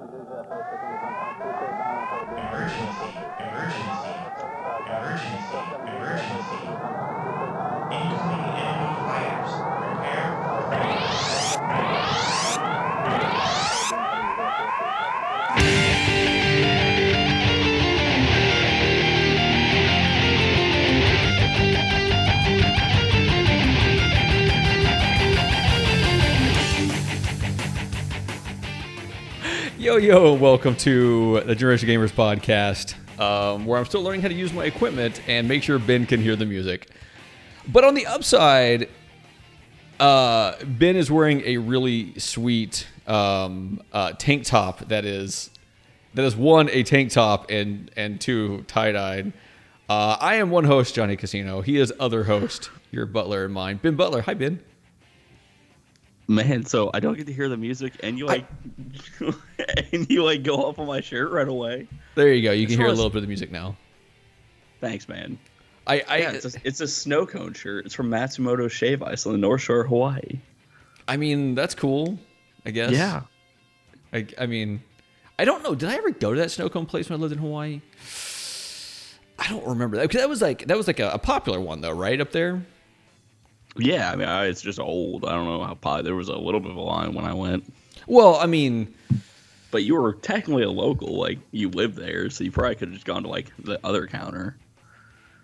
Emergency, emergency, emergency, emergency. Incoming enemy fighters. Prepare for Yo, welcome to the Generation Gamers podcast, um, where I'm still learning how to use my equipment and make sure Ben can hear the music. But on the upside, uh, Ben is wearing a really sweet um, uh, tank top that is that is one a tank top and and two tie dyed. Uh, I am one host, Johnny Casino. He is other host, your butler and mine, Ben Butler. Hi, Ben. Man, so I don't get to hear the music, and you like, and you like go off on my shirt right away. There you go. You can hear far a little bit of the music now. Thanks, man. I, I Yeah, it's a, it's a snow cone shirt. It's from Matsumoto Shave Ice on the North Shore of Hawaii. I mean, that's cool. I guess. Yeah, I, I mean, I don't know. Did I ever go to that snow cone place when I lived in Hawaii? I don't remember that because that was like that was like a, a popular one though, right up there. Yeah. I mean, I, it's just old. I don't know how probably there was a little bit of a line when I went, Well, I mean, but you were technically a local. Like you lived there, so you probably could have just gone to like the other counter.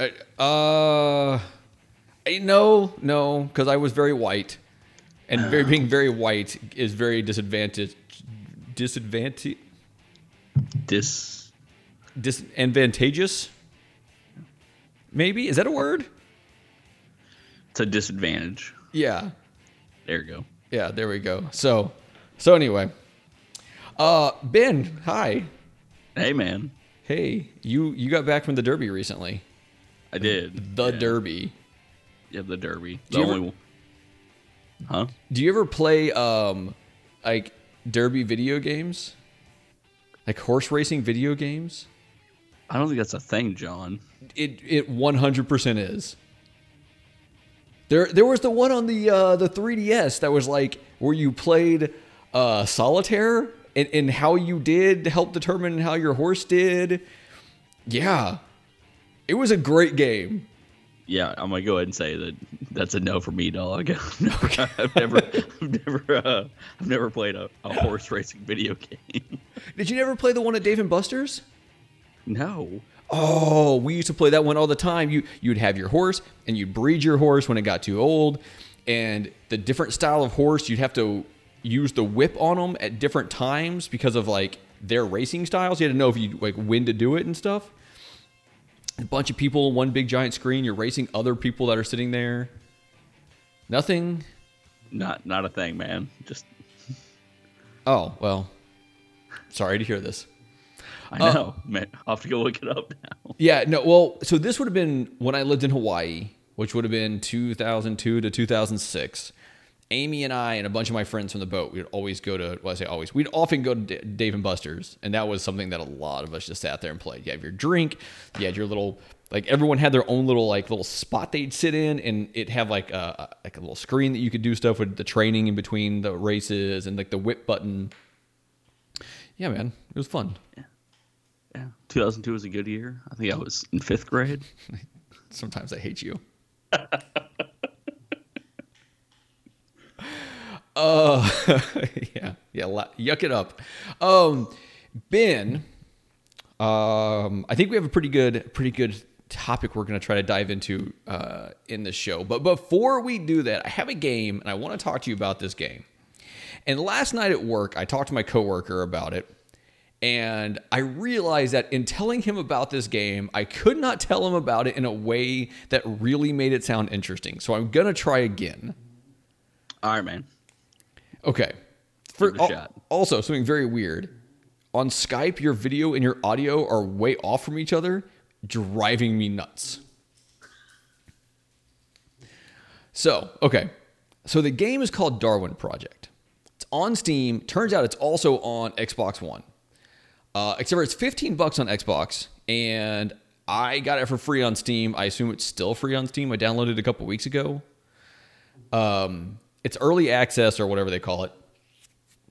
I- uh, I, no, no, because I was very white, and very being very white is very disadvantaged, disadvantage, Dis. disadvantageous. Maybe is that a word? A disadvantage. Yeah. There you go. Yeah, there we go. So, so anyway, uh, Ben, hi. Hey, man. Hey, you you got back from the Derby recently. I did The yeah. Derby. Yeah, the Derby. The only ever- one. Huh? Do you ever play um like Derby video games? Like horse racing video games? I don't think that's a thing, John. It it 100% is. There there was the one on the uh the 3DS that was like where you played uh solitaire and, and how you did to help determine how your horse did. Yeah. It was a great game. Yeah, I'm gonna go ahead and say that that's a no for me, dog. I've never, I've never, uh, I've never played a, a horse racing video game. Did you never play the one at Dave and Buster's? no. Oh, we used to play that one all the time. You you'd have your horse and you'd breed your horse when it got too old, and the different style of horse you'd have to use the whip on them at different times because of like their racing styles. You had to know if you like when to do it and stuff. A bunch of people, one big giant screen. You're racing other people that are sitting there. Nothing. Not, not a thing, man. Just, Oh well. Sorry to hear this. I Uh, know, man. I'll have to go look it up now. Yeah, no, well, so this would have been when I lived in Hawaii, which would have been 2002 to 2006. Amy and I and a bunch of my friends from the boat, we'd always go to, well, I say always, we'd often go to D- Dave and Buster's. And that was something that a lot of us just sat there and played. You have your drink, you had your little, like everyone had their own little, like little spot they'd sit in. And it had like a, like a little screen that you could do stuff with the training in between the races and like the whip button. Yeah, man, it was fun. Yeah, 2002 was a good year. I think I was in fifth grade. Sometimes I hate you. uh, yeah, yeah. Yuck it up. Um, Ben, um, I think we have a pretty good, pretty good topic we're going to try to dive into uh, in this show. But before we do that, I have a game, and I want to talk to you about this game. And last night at work, I talked to my coworker about it. And I realized that in telling him about this game, I could not tell him about it in a way that really made it sound interesting. So I'm going to try again. All right, man. Okay. For, Give it a al- shot. Also, something very weird. On Skype, your video and your audio are way off from each other, driving me nuts. So, okay. So the game is called Darwin Project. It's on Steam. Turns out it's also on Xbox One. Uh, except for it's 15 bucks on Xbox, and I got it for free on Steam. I assume it's still free on Steam. I downloaded it a couple weeks ago. Um, it's early access or whatever they call it,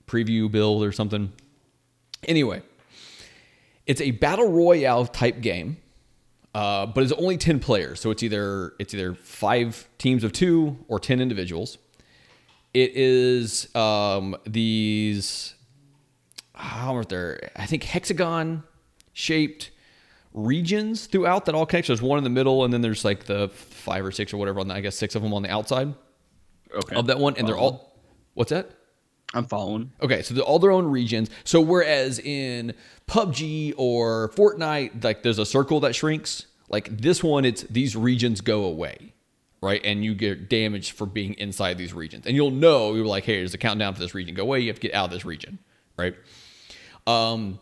preview build or something. Anyway, it's a battle royale type game, uh, but it's only ten players. So it's either it's either five teams of two or ten individuals. It is um, these how are there? I think hexagon shaped regions throughout that all connect. So there's one in the middle, and then there's like the five or six or whatever on the, I guess six of them on the outside Okay. of that one, and they're all. What's that? I'm following. Okay, so they're all their own regions. So whereas in PUBG or Fortnite, like there's a circle that shrinks, like this one, it's these regions go away, right? And you get damaged for being inside these regions. And you'll know you're like, hey, there's a countdown for this region. Go away. You have to get out of this region, right? Um,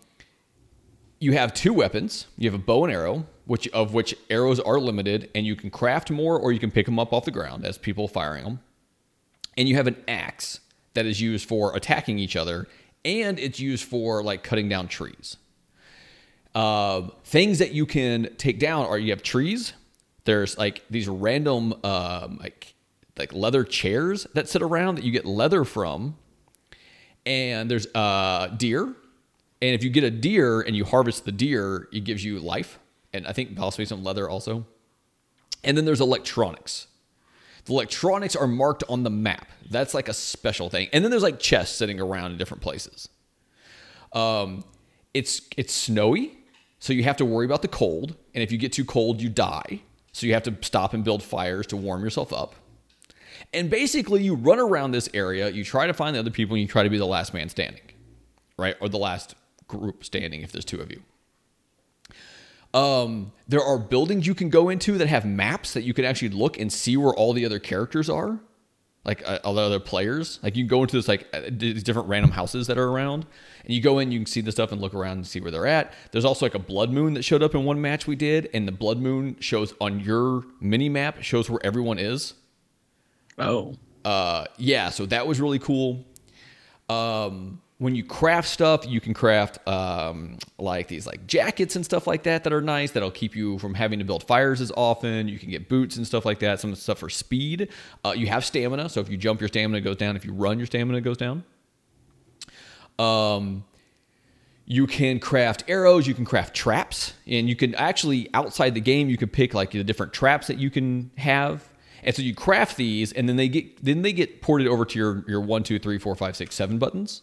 you have two weapons. You have a bow and arrow, which of which arrows are limited, and you can craft more or you can pick them up off the ground as people firing them and you have an axe that is used for attacking each other and it's used for like cutting down trees. Uh, things that you can take down are you have trees. There's like these random um, like like leather chairs that sit around that you get leather from. And there's uh, deer and if you get a deer and you harvest the deer it gives you life and i think possibly some leather also and then there's electronics the electronics are marked on the map. That's like a special thing. And then there's like chests sitting around in different places. Um, it's it's snowy, so you have to worry about the cold. And if you get too cold, you die. So you have to stop and build fires to warm yourself up. And basically, you run around this area. You try to find the other people, and you try to be the last man standing, right, or the last group standing if there's two of you. Um, there are buildings you can go into that have maps that you can actually look and see where all the other characters are, like uh, all the other players. Like you can go into this like uh, these different random houses that are around, and you go in, you can see the stuff and look around and see where they're at. There's also like a blood moon that showed up in one match we did, and the blood moon shows on your mini map shows where everyone is. Oh. Uh, yeah, so that was really cool. Um, when you craft stuff, you can craft um, like these like jackets and stuff like that that are nice. That'll keep you from having to build fires as often. You can get boots and stuff like that. Some stuff for speed. Uh, you have stamina, so if you jump, your stamina goes down. If you run, your stamina goes down. Um, you can craft arrows. You can craft traps, and you can actually outside the game you can pick like the different traps that you can have. And so you craft these, and then they get then they get ported over to your your one, two, three, four, five, six, seven buttons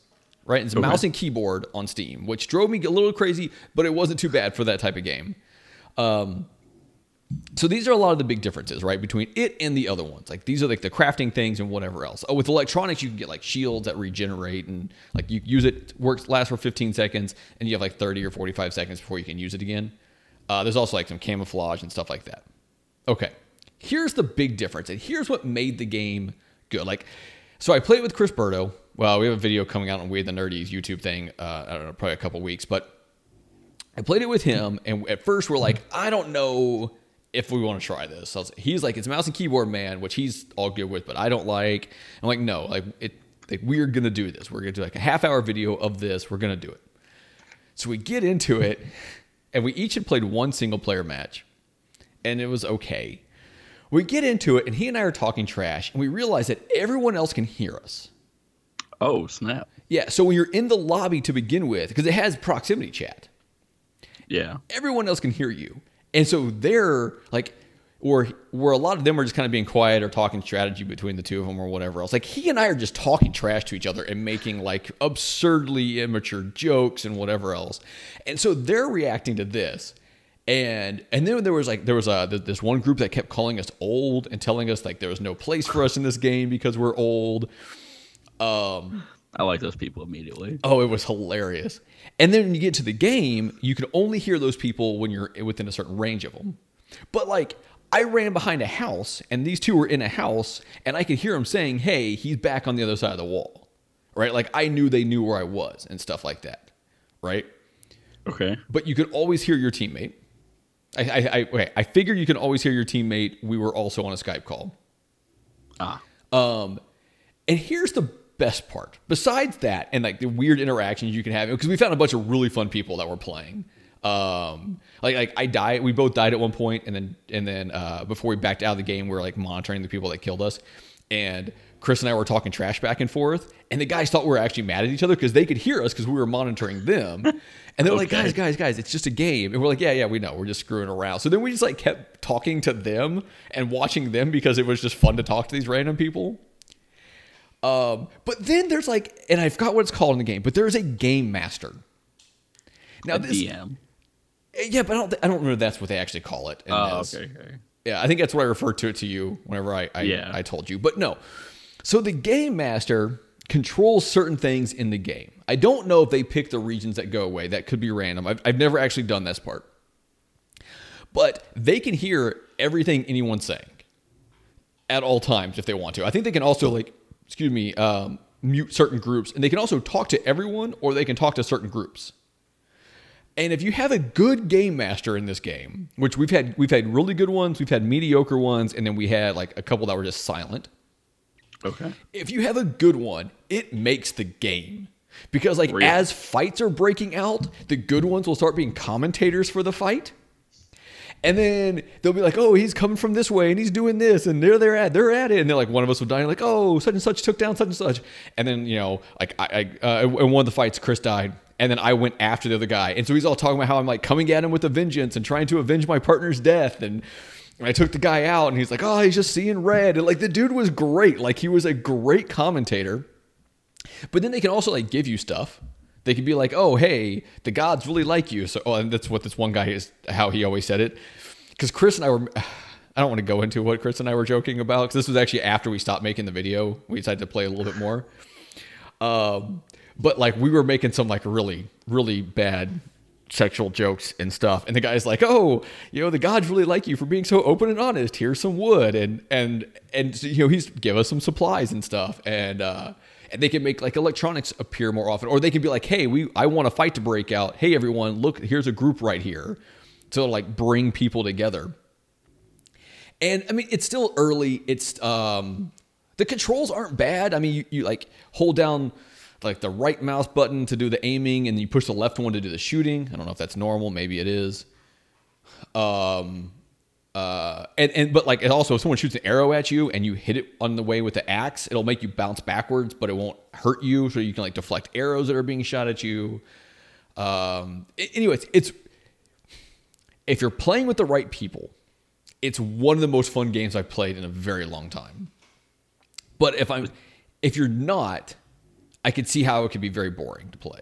right? It's Okay. mouse and keyboard on Steam, which drove me a little crazy, but it wasn't too bad for that type of game. Um, so these are a lot of the big differences, right, between it and the other ones. Like these are like the crafting things and whatever else. Oh, with electronics, you can get like shields that regenerate and like you use it works lasts for 15 seconds, and you have like 30 or 45 seconds before you can use it again. Uh, there's also like some camouflage and stuff like that. Okay, here's the big difference, and here's what made the game good. Like, so I played with Chris Burdo. Well, we have a video coming out on We the Nerdies YouTube thing. Uh, I don't know, probably a couple weeks, but I played it with him, and at first we're like, I don't know if we want to try this. So was- he's like, it's mouse and keyboard man, which he's all good with, but I don't like. I'm like, no, like it, like we're gonna do this. We're gonna do like a half hour video of this. We're gonna do it. So we get into it, and we each had played one single player match, and it was okay. We get into it, and he and I are talking trash, and we realize that everyone else can hear us. Oh, snap. Yeah, so when you're in the lobby to begin with, because it has proximity chat, Yeah. everyone else can hear you. And so they're like, or where a lot of them are just kind of being quiet or talking strategy between the two of them or whatever else. Like he and I are just talking trash to each other and making like absurdly immature jokes and whatever else. And so they're reacting to this. And and then there was like there was uh, a this one group that kept calling us old and telling us like there was no place for us in this game because we're old. Um I like those people immediately. Oh, it was hilarious. And then when you get to the game, you can only hear those people when you're within a certain range of them. But like, I ran behind a house, and these two were in a house, and I could hear them saying, "Hey, he's back on the other side of the wall." Right? Like I knew they knew where I was and stuff like that. Right? Okay. But you could always hear your teammate. I I I, okay, I figure you can always hear your teammate. We were also on a Skype call. Ah. Um, and here's the best part. Besides that, and like the weird interactions you can have, because we found a bunch of really fun people that were playing. Um, like like I died. We both died at one point, and then and then uh, before we backed out of the game, we were like monitoring the people that killed us. And Chris and I were talking trash back and forth, and the guys thought we were actually mad at each other because they could hear us because we were monitoring them. And they were like, guys, guys, guys, it's just a game. And we're like, yeah, yeah, we know. We're just screwing around. So then we just like kept talking to them and watching them because it was just fun to talk to these random people. Um, but then there's like, and I forgot what it's called in the game, but there is a game master. Now A this, DM. yeah, but I don't, I don't remember that's what they actually call it. Oh, okay, okay. Yeah, I think that's what I referred to it to you whenever I I, Yeah. I told you. But no. So the game master controls certain things in the game. I don't know if they pick the regions that go away. That could be random. I've, I've never actually done this part. But they can hear everything anyone's saying at all times if they want to. I think they can also like, excuse me, um, mute certain groups, and they can also talk to everyone, or they can talk to certain groups. And if you have a good game master in this game, which we've had, we've had really good ones, we've had mediocre ones, and then we had like a couple that were just silent. Okay. If you have a good one, it makes the game. Because like Really? as fights are breaking out, the good ones will start being commentators for the fight. And then they'll be like, "Oh, he's coming from this way, and he's doing this, and there they're at, they're at it." And they're like one of us will die, like, "Oh, such and such took down such and such." And then you know, like I, I uh, in one of the fights, Chris died, and then I went after the other guy, and so he's all talking about how I'm like coming at him with a vengeance and trying to avenge my partner's death, and and I took the guy out, and he's like, "Oh, he's just seeing red," and like the dude was great, like he was a great commentator. But then they can also like give you stuff. They could be like, "Oh, hey, the gods really like you." So, oh, and that's what this one guy is. How he always said it. Because Chris and I were. I don't want to go into what Chris and I were joking about because this was actually after we stopped making the video. We decided to play a little bit more. Um, but like we were making some like really, really bad sexual jokes and stuff. And the guy's like, "Oh, you know, the gods really like you for being so open and honest. Here's some wood." And and and you know, he's give us some supplies and stuff. And uh they can make like electronics appear more often or they can be like, "Hey, we I want a fight to break out. Hey everyone, look, here's a group right here." To like bring people together. And I mean, it's still early. It's um, the controls aren't bad. I mean, you, you like hold down like the right mouse button to do the aiming, and you push the left one to do the shooting. I don't know if that's normal. Maybe it is. Um, uh, and and but like also, if someone shoots an arrow at you and you hit it on the way with the axe, it'll make you bounce backwards, but it won't hurt you. So you can like deflect arrows that are being shot at you. Um, anyways, it's if you're playing with the right people, it's one of the most fun games I've played in a very long time. But if I'm if you're not, I could see how it could be very boring to play.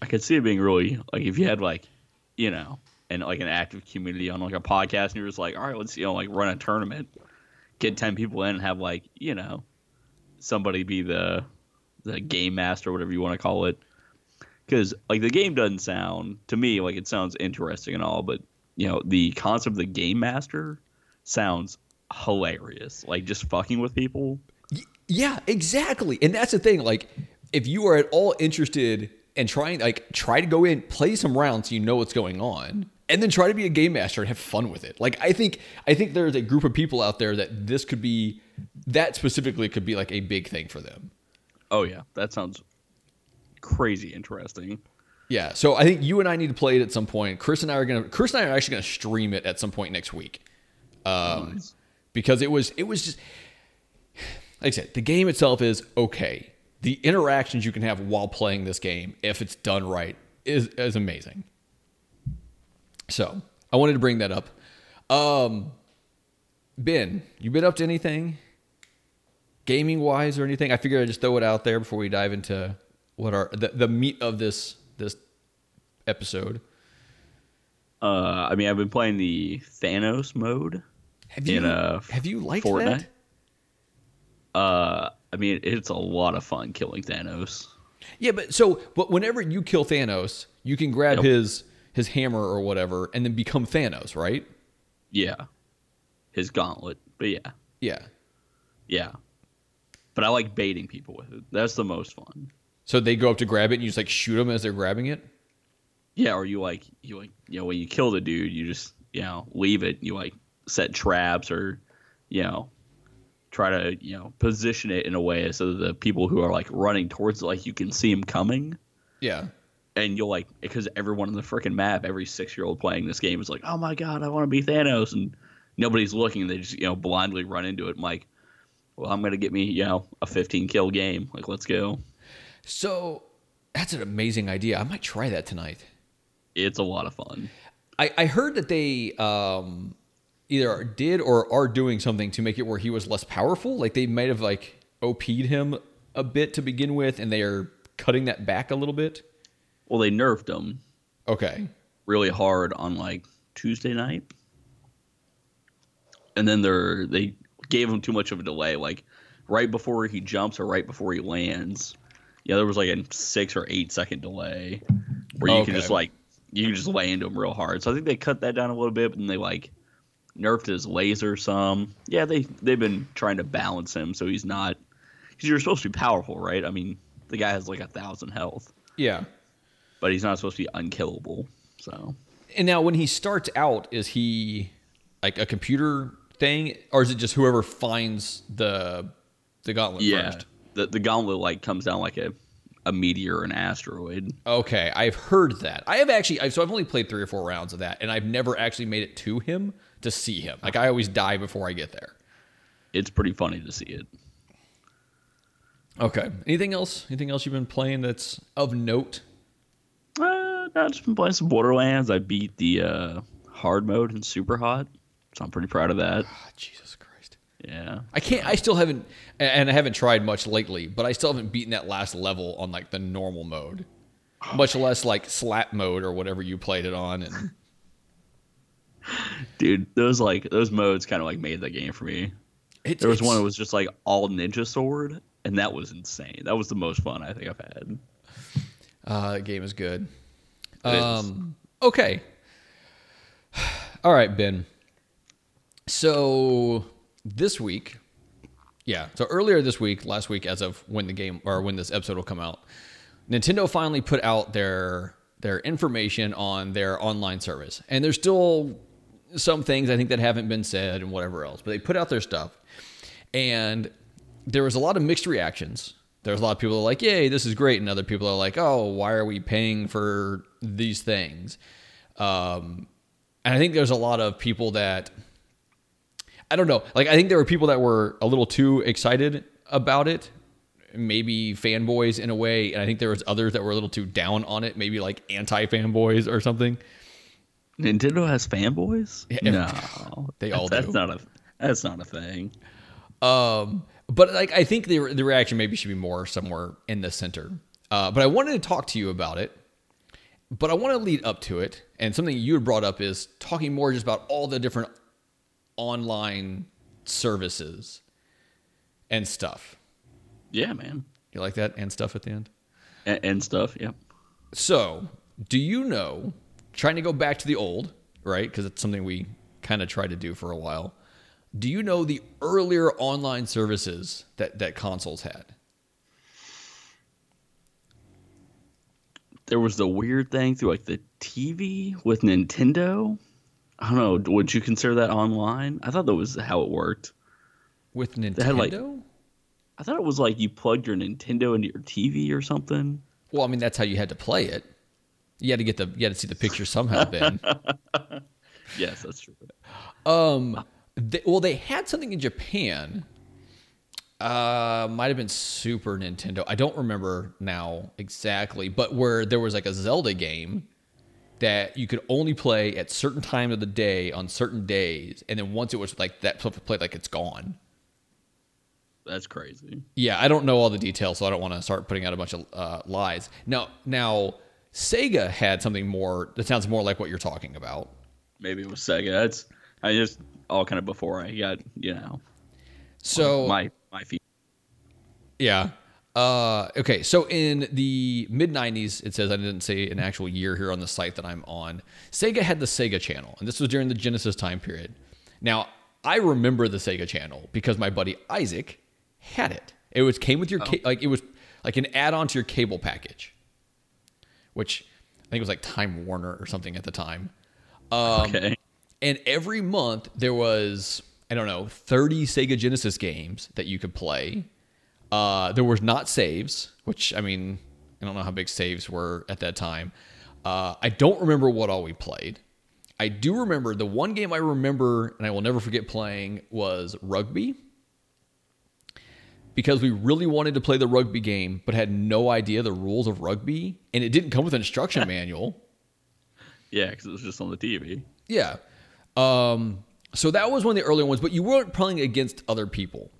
I could see it being really like if you had like, you know, and like an active community on like a podcast, and you're just like, all right, let's you know like run a tournament, get ten people in, and have like you know, somebody be the the game master, whatever you want to call it. Because like the game doesn't sound to me like it sounds interesting and all, but you know the concept of the game master sounds hilarious. Like just fucking with people. Yeah, exactly. And that's the thing. Like, if you are at all interested in trying, like, try to go in, play some rounds so you know what's going on, and then try to be a game master and have fun with it. Like, I think, I think there's a group of people out there that this could be, that specifically could be like a big thing for them. Oh yeah, that sounds crazy interesting. Yeah. So I think you and I need to play it at some point. Chris and I are gonna, Chris and I are actually gonna stream it at some point next week. Um, Nice. because it was it was just like I said, the game itself is okay. The interactions you can have while playing this game, if it's done right, is is amazing. So I wanted to bring that up. Um, ben, you been up to anything gaming wise or anything? I figured I'd just throw it out there before we dive into what are the, the meat of this this episode. Uh, I mean, I've been playing the Thanos mode Have you in uh, have you liked Fortnite. that? Uh, I mean, it's a lot of fun killing Thanos. Yeah, but so but whenever you kill Thanos, you can grab Yep. his his hammer or whatever and then become Thanos, right? Yeah, his gauntlet. But yeah, Yeah. yeah. But I like baiting people with it. That's the most fun. So they go up to grab it and you just like shoot them as they're grabbing it. Yeah, or you like you like you know when you kill the dude, you just you know leave it. You like set traps or you know try to you know position it in a way so that the people who are like running towards it, like you can see them coming. Yeah. And you'll like because everyone on the freaking map, every six year old playing this game is like, oh my god, I want to be Thanos, and nobody's looking. They just you know blindly run into it. I'm like, well, I'm gonna get me, you know, a 15 kill game. Like, let's go. So that's an amazing idea. I might try that tonight. It's a lot of fun. I, I heard that they um, either did or are doing something to make it where he was less powerful. Like they might have like OP'd him a bit to begin with, and they are cutting that back a little bit. Well, they nerfed him Okay. really hard on like Tuesday night, and then they're they gave him too much of a delay. Like right before he jumps or right before he lands, yeah, there was like a six or eight second delay where you can just like you can just lay into him real hard. So I think they cut that down a little bit, but then they like nerfed his laser some. Yeah, they they've been trying to balance him so he's not because you're supposed to be powerful, right? I mean, the guy has like a thousand health, Yeah. But he's not supposed to be unkillable. So And now when he starts out, is he like a computer thing, or is it just whoever finds the the gauntlet yeah, first? the the gauntlet like comes down like a a meteor or an asteroid. Okay, I've heard that. I have actually, I've, so I've only played three or four rounds of that, and I've never actually made it to him to see him. Like I always die before I get there. It's pretty funny to see it. Okay. Anything else? Anything else you've been playing that's of note? Uh, I've just been playing some Borderlands. I beat the uh, hard mode in Super Hot, so I'm pretty proud of that. Ah, Jesus Christ. Yeah, I can't. I still haven't, and I haven't tried much lately. But I still haven't beaten that last level on like the normal mode, much less like slap mode or whatever you played it on. And dude, those like those modes kind of like made the game for me. There was one that was just like all ninja sword, and that was insane. That was the most fun I think I've had. Uh, game is good. Um, okay. All right, Ben. So this week, yeah. So earlier this week, last week, as of when the game or when this episode will come out, Nintendo finally put out their their information on their online service, and there's still some things I think that haven't been said and whatever else, but they put out their stuff, and there was a lot of mixed reactions. There's a lot of people that are like, "Yay, this is great," and other people are like, "Oh, why are we paying for these things?" Um, and I think there's a lot of people that I don't know. Like I think there were people that were a little too excited about it, maybe fanboys in a way, and I think there was others that were a little too down on it, maybe like anti-fanboys or something. Nintendo has fanboys? Yeah, no, they all that's do. not a that's not a thing. Um, but like I think the the reaction maybe should be more somewhere in the center. Uh, but I wanted to talk to you about it. But I want to lead up to it, and something you had brought up is talking more just about all the different online services and stuff. Yeah, man, You like that and stuff at the end? and, and stuff. Yep. So, do you know, trying to go back to the old, right? Because it's something we kind of tried to do for a while. Do you know the earlier online services that, that consoles had? There was the weird thing through like the TV with Nintendo. I don't know. Would you consider that online? I thought that was how it worked. With Nintendo? like- I thought it was like you plugged your Nintendo into your TV or something. well, I mean, that's how you had to play it. You had to get the you had to see the picture somehow, Then, Yes, that's true. Um, they, well, they had something in Japan. Uh, might have been Super Nintendo. I don't remember now exactly, but where there was like a Zelda game that you could only play at certain times of the day on certain days, and then once it was like that played, like it's gone. That's crazy. Yeah, I don't know all the details, so I don't want to start putting out a bunch of uh, lies. Now, now Sega had something more that sounds more like what you're talking about. Maybe it was Sega. That's I just all kind of before I got you know So my my feet. Yeah. Uh, okay, so in the mid 90s, it says I didn't say an actual year here on the site that I'm on. Sega had the Sega Channel, and this was during the Genesis time period. Now, I remember the Sega Channel because my buddy Isaac had it. It was came with your ca- like it was like an add-on to your cable package, which I think was like Time Warner or something at the time. Um, okay. And every month there was, I don't know, 30 Sega Genesis games that you could play. Uh, there was not saves, which I mean, I don't know how big saves were at that time. Uh, I don't remember what all we played. I do remember the one game I remember and I will never forget playing was rugby. because we really wanted to play the rugby game, but had no idea the rules of rugby, and it didn't come with an instruction manual. Yeah, because it was just on the TV. Yeah. Um, so that was one of the earlier ones, but you weren't playing against other people.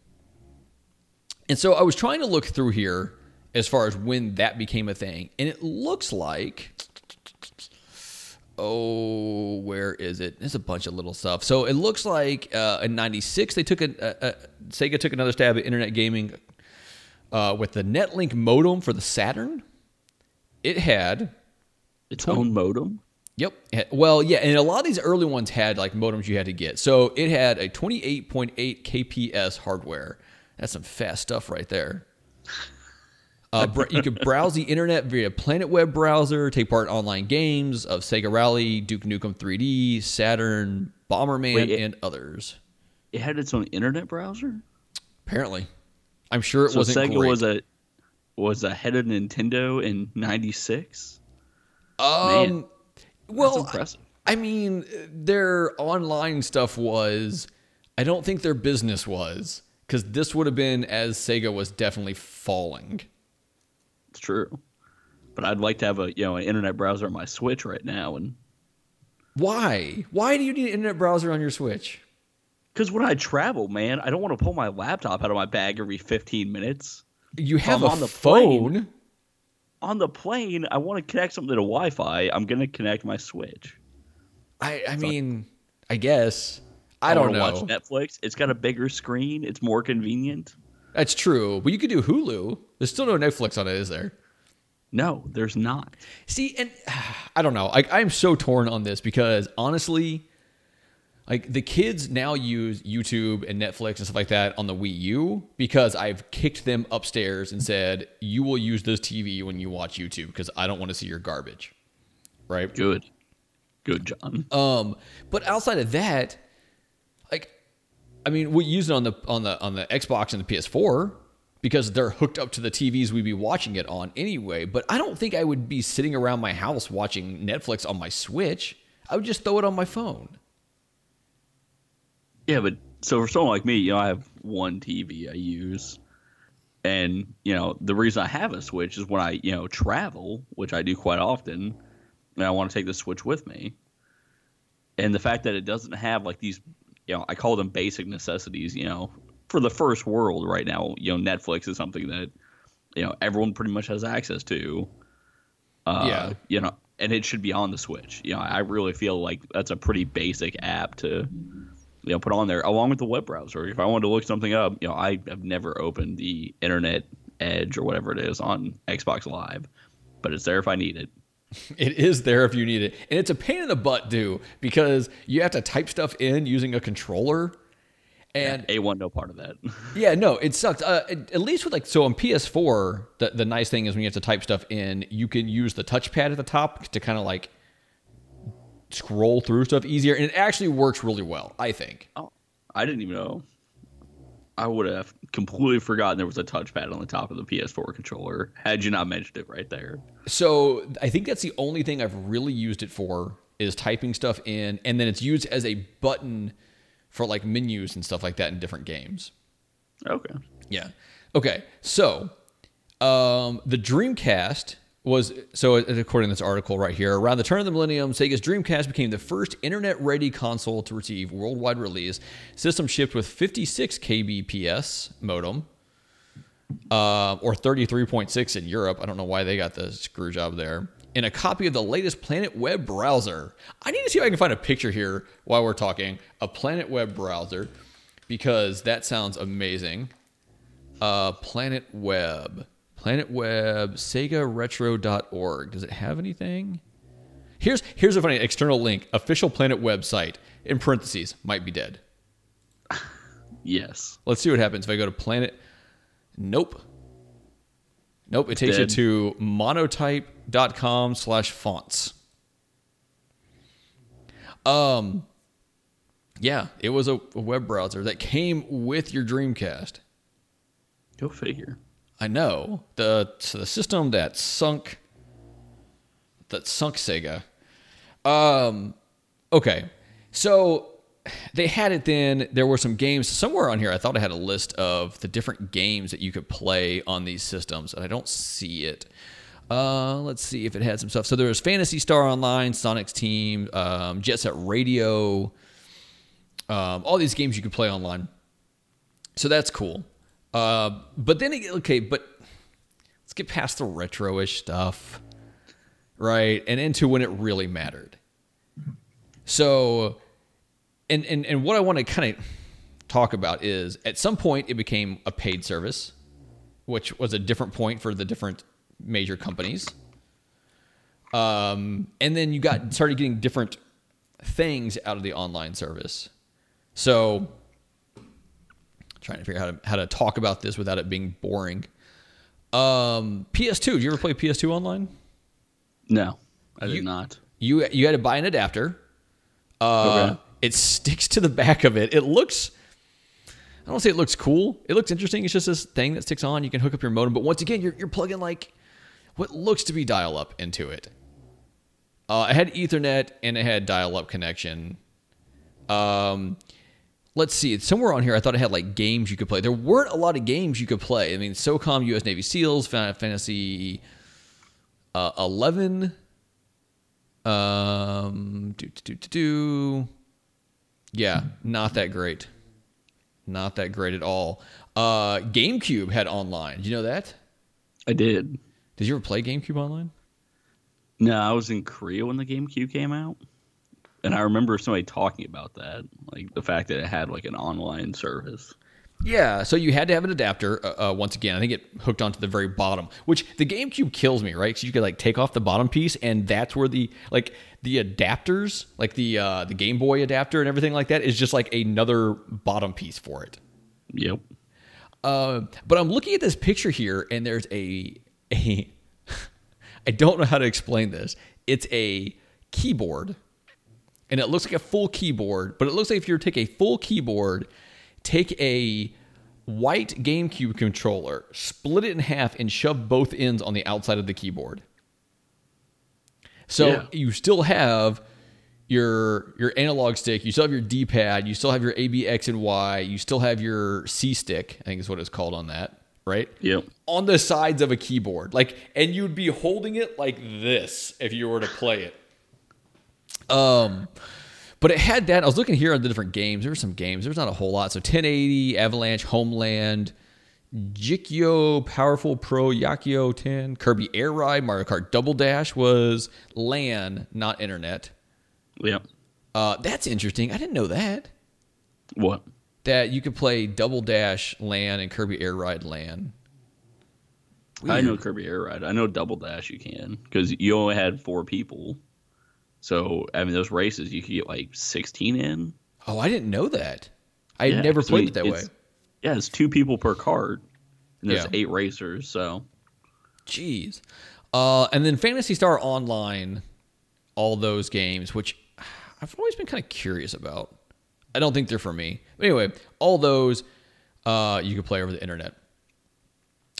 And so I was trying to look through here as far as when that became a thing. And it looks like oh, where is it? There's a bunch of little stuff. So it looks like uh, in '96 they took a, a, a, Sega took another stab at internet gaming uh, with the NetLink modem for the Saturn. It had Its own modem. Yep. Well, yeah, and a lot of these early ones had like modems you had to get. So it had a 28.8 kps hardware. That's some fast stuff right there. Uh, you could browse the internet via Planet Web browser, take part in online games of Sega Rally, Duke Nukem 3D, Saturn, Bomberman, Wait, it- and others. It had its own internet browser. Apparently, I'm sure it So wasn't Sega great. was a was ahead of Nintendo in '96. um, Man, well. I mean, their online stuff was. I don't think their business was because this would have been as Sega was definitely falling. It's true, but I'd like to have a you know an internet browser on my Switch right now, and Why? Why do you need an internet browser on your Switch? because when I travel, man, I don't want to pull my laptop out of my bag every 15 minutes. You have a on the phone. plane. On the plane, I want to connect something to Wi-Fi. I'm gonna connect my Switch. I, I mean, I guess. I, don't know. Watch Netflix. It's got a bigger screen. It's more convenient. That's true. But you could do Hulu. There's still no Netflix on it, is there? No, there's not. See, and I don't know. Like I'm so torn on this because honestly, like the kids now use YouTube and Netflix and stuff like that on the Wii U because I've kicked them upstairs and said, "You will use this TV when you watch YouTube because I don't want to see your garbage." Right? Good, good, John. Um, but outside of that, like, I mean, we use it on the on the on the Xbox and the PS4 because they're hooked up to the TVs we'd be watching it on anyway. But I don't think I would be sitting around my house watching Netflix on my Switch. I would just throw it on my phone. Yeah, but so for someone like me, you know, I have one TV I use, and you know, the reason I have a Switch is when I you know travel, which I do quite often, and I want to take the Switch with me. And the fact that it doesn't have like these, you know, I call them basic necessities. You know, for the first world right now, you know, Netflix is something that you know everyone pretty much has access to. Uh, Yeah. You know, and it should be on the Switch. You know, I really feel like that's a pretty basic app to you know put on there along with the web browser. If I wanted to look something up, you know, I have never opened the Internet Edge or whatever it is on Xbox Live, but it's there if I need it. It is there if you need it, and it's a pain in the butt, too, because you have to type stuff in using a controller. And A1 no part of that. Yeah, no, it sucks. Uh, at at least with like so on PS4, the the nice thing is when you have to type stuff in, you can use the touchpad at the top to kind of like scroll through stuff easier, and it actually works really well. I think. oh, I didn't even know. I would have completely forgotten there was a touchpad on the top of the PS4 controller had you not mentioned it right there. So I think that's the only thing I've really used it for is typing stuff in, and then it's used as a button for like menus and stuff like that in different games. Okay. Yeah. Okay. So, um, the Dreamcast was so according to this article right here, around the turn of the millennium, Sega's Dreamcast became the first internet-ready console to receive worldwide release. System shipped with 56 kbps modem, uh, or 33.6 in Europe. I don't know why they got the screw job there. And a copy of the latest Planet Web browser. I need to see if I can find a picture here while we're talking. A Planet Web browser, because that sounds amazing. Uh, Planet Web. Planet Web, SegaRetro.org. Does it have anything? Here's here's a funny external link. Official Planet website. In parentheses, might be dead. Yes. Let's see what happens if I go to Planet. Nope. Nope. It takes Dead. you to monotype.com slash fonts. Um, yeah, it was a, a web browser that came with your Dreamcast. Go figure. I know the so the system that sunk that sunk Sega. Um, okay, so they had it then. There were some games somewhere on here. I thought I had a list of the different games that you could play on these systems, and I don't see it. Uh, let's see if it had some stuff. So there was Phantasy Star Online, Sonic's Team, um, Jet Set Radio, um, all these games you could play online. So that's cool. Uh, but then, it- okay, but let's get past the retro-ish stuff, right, and into when it really mattered. So, and and and what I want to kind of talk about is at some point it became a paid service, which was a different point for the different major companies. Um, and then you got started getting different things out of the online service. So, trying to figure out how to how to talk about this without it being boring. Um, PS2. Did you ever play PS2 online? No, I did not. You you had to buy an adapter. Uh, Okay. It sticks to the back of it. It looks. I don't say it looks cool. It looks interesting. It's just this thing that sticks on. You can hook up your modem, but once again, you're you're plugging like what looks to be dial up into it. Uh, it had Ethernet and it had dial up connection. Um, let's see. It's somewhere on here, I thought it had like games you could play. There weren't a lot of games you could play. I mean, SOCOM, U.S. Navy SEALs, Final Fantasy uh, 11. Um, do, do, do, do, do. Yeah, not that great. Not that great at all. Uh, GameCube had online. Did you know that? I did. Did you ever play GameCube online? No, I was in Korea when the GameCube came out, and I remember somebody talking about that, like the fact that it had like an online service. Yeah, so you had to have an adapter. Uh, uh, once again, I think it hooked onto the very bottom, which the GameCube kills me, right? So you could like take off the bottom piece, and that's where the like the adapters, like the uh, the Game Boy adapter and everything like that, is just like another bottom piece for it. Yep. Uh, but I'm looking at this picture here, and there's a a I don't know how to explain this. It's a keyboard, and it looks like a full keyboard, but it looks like if you were to take a full keyboard, take a white GameCube controller, split it in half, and shove both ends on the outside of the keyboard. So Yeah. you still have your your analog stick, you still have your D-pad, you still have your A, B, X, and Y, you still have your C stick, I think is what it's called on that, right? Yep. On the sides of a keyboard. Like and you'd be holding it like this if you were to play it. Um but it had that. I was looking here at the different games. There were some games. There's not a whole lot. So 1080, Avalanche, Homeland, Jikyo, Powerful Pro, Yakio 10, Kirby Air Ride, Mario Kart Double Dash was LAN, not internet. Yep. Uh, that's interesting. I didn't know that. What? That you could play Double Dash LAN and Kirby Air Ride LAN. I know Kirby Air Ride. I know Double Dash. You can because you only had four people. So I mean, those races you could get like sixteen in. Oh, I didn't know that. I had Yeah, never 'cause, I played mean, it that way. Yeah, it's two people per card. And there's Yeah. eight racers, so Jeez. Uh, and then Phantasy Star Online, all those games, which I've always been kind of curious about. I don't think they're for me. But anyway, all those uh, you could play over the internet.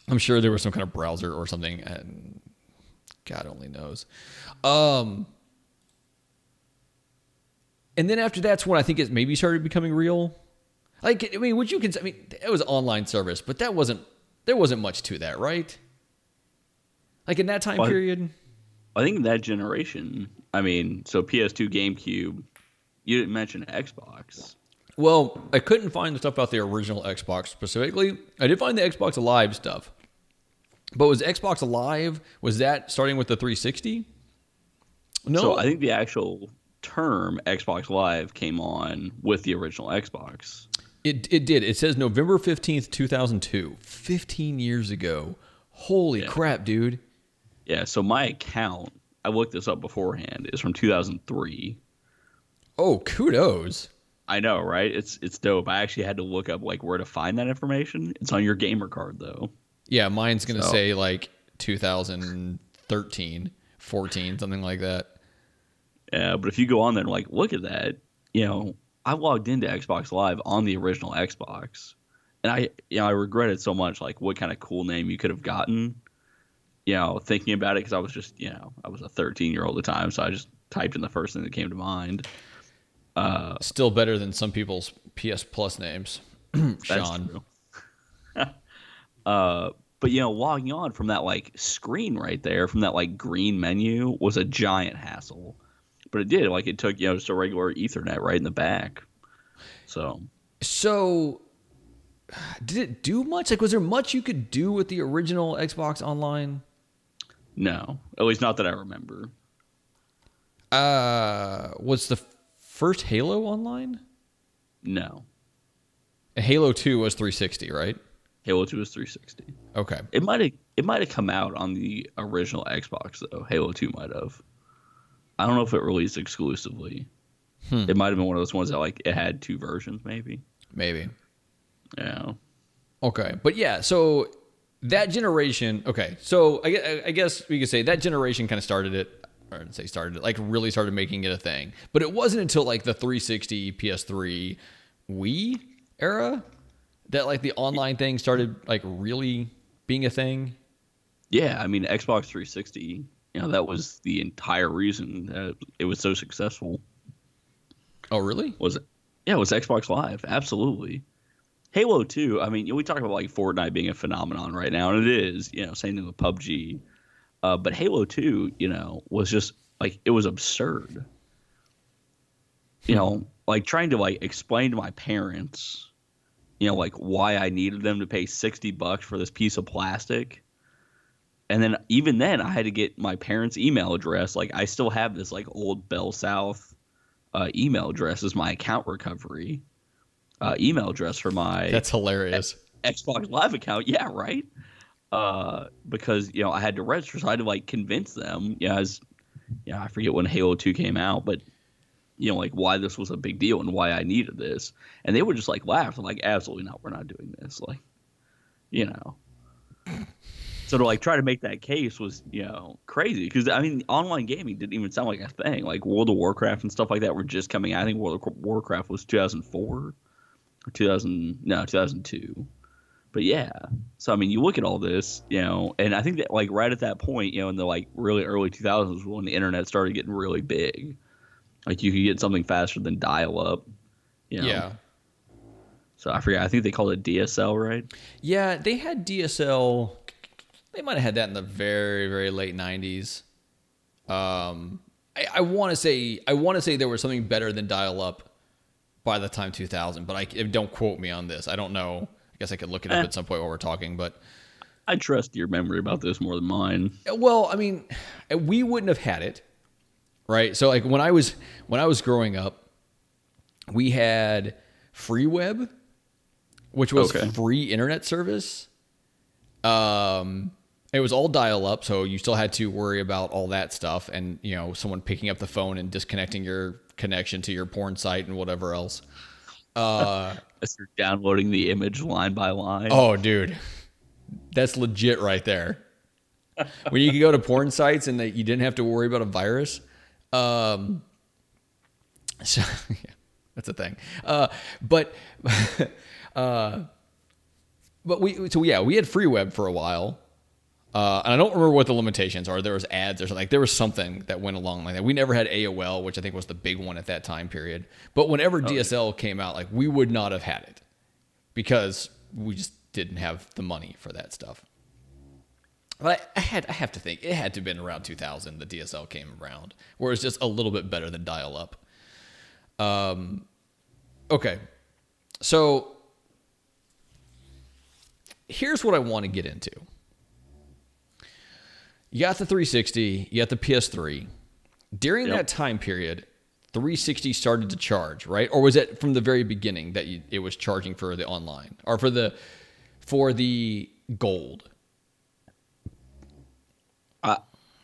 I'm sure there was some kind of browser or something, and God only knows. Um, and then after that's when I think it maybe started becoming real. Like, I mean, would you consider? I mean, it was online service, but that wasn't. There wasn't much to that, right? Like in that time Well, period. I think that generation. I mean, so PS2, GameCube. You didn't mention Xbox. Well, I couldn't find the stuff about the original Xbox specifically. I did find the Xbox Live stuff. But was Xbox Live was that starting with the 360? No. So I think the actual term Xbox Live came on with the original Xbox. it it did. It says November 15th, 2002. 15 years ago. Holy Yeah. crap, dude. Yeah, so my account, I looked this up beforehand, is from 2003. Oh, kudos. I know, right? It's it's dope. I actually had to look up like where to find that information. It's on your gamer card though. Yeah, mine's going to So- say like 2013, 14, something like that. Yeah, but if you go on there and like look at that, you know, I logged into Xbox Live on the original Xbox, and I, you know, I regret it so much. Like, what kind of cool name you could have gotten, you know, thinking about it because I was just, you know, I was a 13 year old at the time, so I just typed in the first thing that came to mind. Uh, Still better than some people's PS Plus names. Sean. uh, but you know, logging on from that like screen right there, from that like green menu, was a giant hassle. But it did like it took you know just a regular Ethernet right in the back. So So, did it do much? Like, was there much you could do with the original Xbox Online? no, at least not that I remember. Uh, was the first Halo Online? No, Halo Two was 360, right? Halo Two was 360. Okay. It might have it might have come out on the original Xbox though. Halo Two might have. I don't know if it released exclusively. Hmm. It might have been one of those ones that like it had two versions, maybe. Maybe. Yeah. Okay, but yeah, so that generation. Okay, so I, I guess we could say that generation kind of started it, or I'd say started it, like really started making it a thing. But it wasn't until like the 360, PS3, Wii era that like the online thing started like really being a thing. Yeah, I mean Xbox 360. You know that was the entire reason that it was so successful. Oh, really? Was it? Yeah, it was Xbox Live. Absolutely. Halo 2. I mean, we talk about like Fortnite being a phenomenon right now, and it is. You know, same thing with PUBG. Uh, but Halo 2, you know, was just like it was absurd. You know, like trying to like explain to my parents, you know, like why I needed them to pay 60 bucks for this piece of plastic. And then even then I had to get my parents' email address. Like I still have this like old Bell South uh, email address as my account recovery uh, email address for my That's hilarious. Xbox Live account. Yeah, right. Uh, because you know I had to register, so I had to like convince them. Yeah, as yeah, I forget when Halo Two came out, but you know like why this was a big deal and why I needed this, and they would just like laugh. They're like, absolutely not, we're not doing this. Like, you know. So to like try to make that case was you know crazy because I mean online gaming didn't even sound like a thing. Like World of Warcraft and stuff like that were just coming out. I think World of Warcraft was 2004 or 2000 no 2002 but yeah so i mean you look at all this you know and i think that like right at that point you know in the like really early 2000s when the internet started getting really big like you could get something faster than dial up you know? Yeah. so i forget i think they called it dsl right Yeah, they had DSL. They might have had that in the very, very late '90s. Um, I, I want to say I want to say there was something better than dial-up by the time 2000, but I don't quote me on this. I don't know. I guess I could look it up Eh. at some point while we're talking. But i trust your memory about this more than mine well, I mean, we wouldn't have had it, right? So like when I was when I was growing up, we had free web, which was Okay. free internet service. Um, it was all dial up, so you still had to worry about all that stuff, and you know, someone picking up the phone and disconnecting your connection to your porn site and whatever else. Uh, as you're downloading the image line by line Oh, dude, that's legit right there. when you could go to porn sites and that you didn't have to worry about a virus. Um, so yeah, that's a thing. Uh, but uh, but we so yeah we had free web for a while. Uh, and I don't remember what the limitations are. There was ads or something. Like there was something that went along like that. We never had AOL, which I think was the big one at that time period. But whenever DSL came out, like we would not have had it because we just didn't have the money for that stuff. But I, I had I have to think it had to have been around 2000 the DSL came around, where it's just a little bit better than dial up. Um, okay, so here's what I want to get into. You got the 360, you got the PS3. During Yep. that time period, 360 started to charge, right? Or was it from the very beginning that you, it was charging for the online or for the for the gold? I,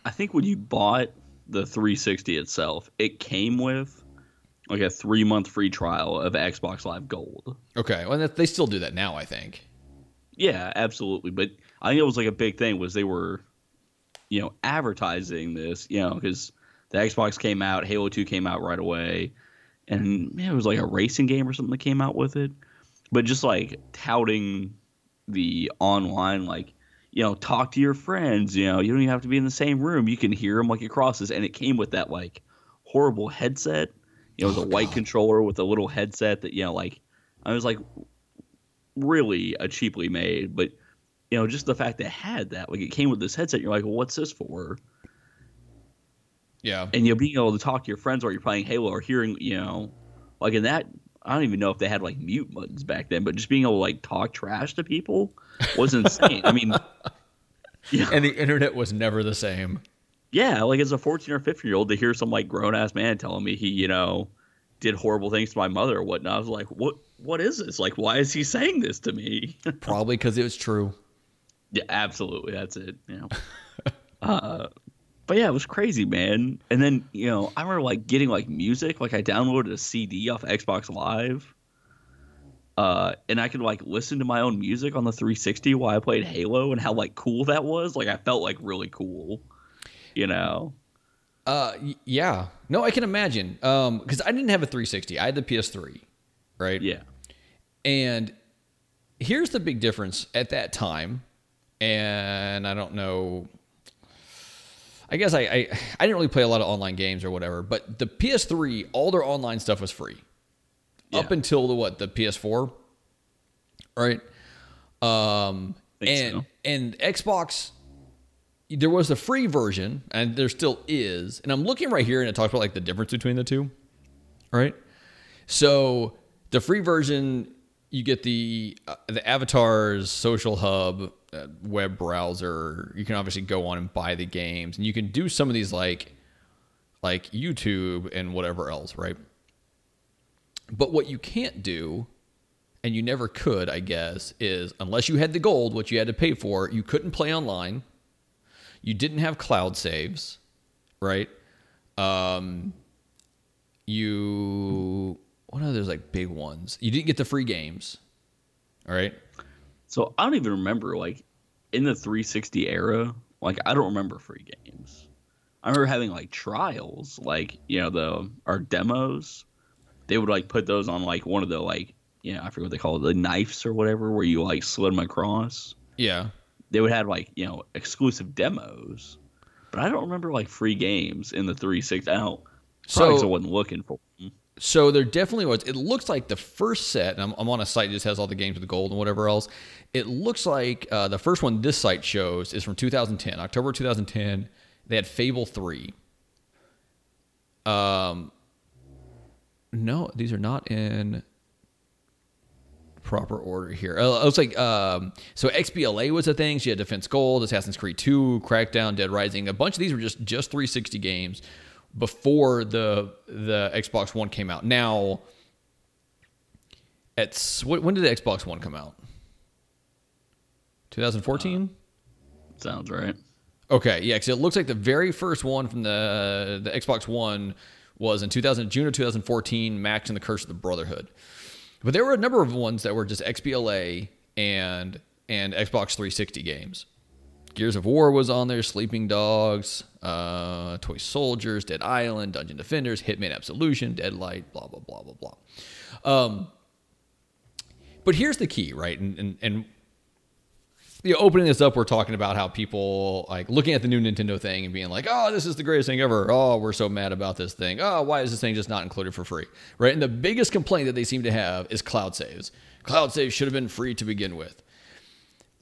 I think when you bought the 360 itself, it came with like a three month free trial of Xbox Live Gold. Okay, well that, they still do that now, I think. Yeah, absolutely. But I think it was like a big thing was they were, you know, advertising this, you know, because the Xbox came out, Halo 2 came out right away, and man, it was like a racing game or something that came out with it. But just like touting the online, like, you know, talk to your friends, you know, you don't even have to be in the same room. You can hear them like across this. And it came with that like horrible headset, You know, it was Oh, a white God. controller with a little headset that you know, like I was like really a cheaply made, but you know, just the fact that it had that, like it came with this headset, you're like, well, what's this for? Yeah. And you know, being able to talk to your friends while you're playing Halo or hearing, you know, like in that, I don't even know if they had like mute buttons back then, but just being able to like talk trash to people was insane. I mean, yeah, And the internet was never the same. yeah, like as a 14 or 15 year old to hear some like grown ass man telling me he, you know, did horrible things to my mother or whatnot, I was like, what, what is this? Like, why is he saying this to me? Probably because it was true. Yeah, absolutely. That's it. You know. uh, but yeah, it was crazy, man. And then you know, I remember like getting like music. Like I downloaded a CD off Xbox Live. Uh, and I could like listen to my own music on the 360 while I played Halo, and how like cool that was. Like I felt like really cool, you know. Uh, yeah. No, I can imagine. Um, because I didn't have a 360. I had the PS3, right? Yeah, And here's the big difference at that time, and I don't know. I guess I, I I didn't really play a lot of online games or whatever, but the PS3, all their online stuff was free up until the what the PS4, right? Um, and so. and Xbox, there was a free version, and there still is. And I'm looking right here, and it talks about like the difference between the two, right? So the free version, you get the uh, the avatars, social hub, uh, web browser. You can obviously go on and buy the games, and you can do some of these like like YouTube and whatever else, right? But what you can't do, and you never could, I guess, is unless you had the gold, which you had to pay for, you couldn't play online. You didn't have cloud saves, right? Um, you what are those like big ones? You didn't get the free games, all right? So I don't even remember like in the 360 era. Like I don't remember free games. I remember having like trials, like you know the our demos. They would like put those on like one of the like you know I forget what they call it, the knives or whatever, where you like slid them across. Yeah. They would have like you know exclusive demos, but I don't remember like free games in the 360. I don't. 'cause I wasn't looking for. So there definitely was. It looks like the first set, I'm, I'm on a site that just has all the games with gold and whatever else. It looks like uh, the first one this site shows is from 2010, October 2010. They had Fable 3. Um, no, these are not in proper order here. Uh, it looks like um, so XBLA was a thing. She had Defense Gold, Assassin's Creed 2, Crackdown, Dead Rising. A bunch of these were just just 360 games before the the Xbox One came out. Now, at when did the Xbox One come out? 2014. Uh, sounds right. Okay, yeah, because it looks like the very first one from the the Xbox One was in 2000 June of 2014, Max and the Curse of the Brotherhood. But there were a number of ones that were just XBLA and and Xbox 360 games. Gears of War was on there, Sleeping Dogs, uh, Toy Soldiers, Dead Island, Dungeon Defenders, Hitman Absolution, Deadlight, blah blah blah blah blah. Um, but here's the key, right? And and, and you know, opening this up, we're talking about how people like looking at the new Nintendo thing and being like, "Oh, this is the greatest thing ever." Oh, we're so mad about this thing. Oh, why is this thing just not included for free? Right? And the biggest complaint that they seem to have is cloud saves. Cloud saves should have been free to begin with.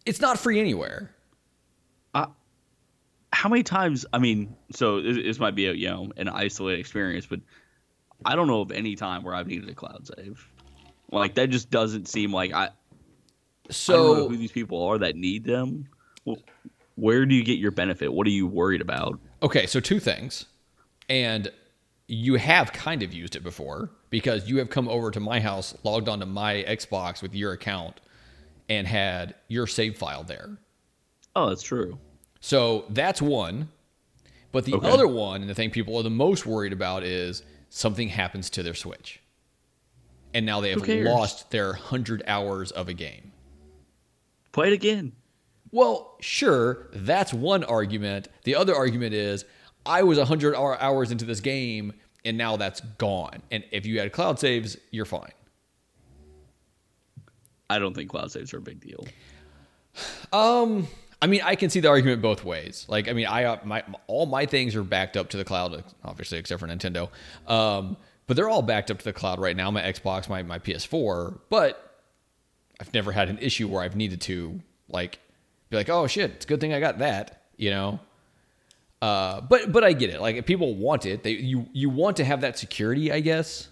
It's not free anywhere. How many times i mean so this, might be a you know an isolated experience but i don't know of any time where i've needed a cloud save like that just doesn't seem like i, I don't know So who these people are that need them well, where do you get your benefit what are you worried about Okay, so two things. And you have kind of used it before because you have come over to my house, logged onto my Xbox with your account, and had your save file there. Oh that's true So that's one. But the Okay. other one, and the thing people are the most worried about is something happens to their Switch. And now they have lost their 100 hours of a game. play it again Well, sure, that's one argument. The other argument is I was 100 hour- hours into this game and now that's gone. And if you had cloud saves, you're fine. i don't think cloud saves are a big deal Um, I mean, I can see the argument both ways. Like, I mean, I uh, my all my things are backed up to the cloud, obviously, except for Nintendo. Um, but they're all backed up to the cloud right now. My Xbox, my my PS4, but I've never had an issue where I've needed to like be like, oh shit, it's a good thing I got that, you know. Uh, but but I get it. Like if people want it, they you you want to have that security, I guess.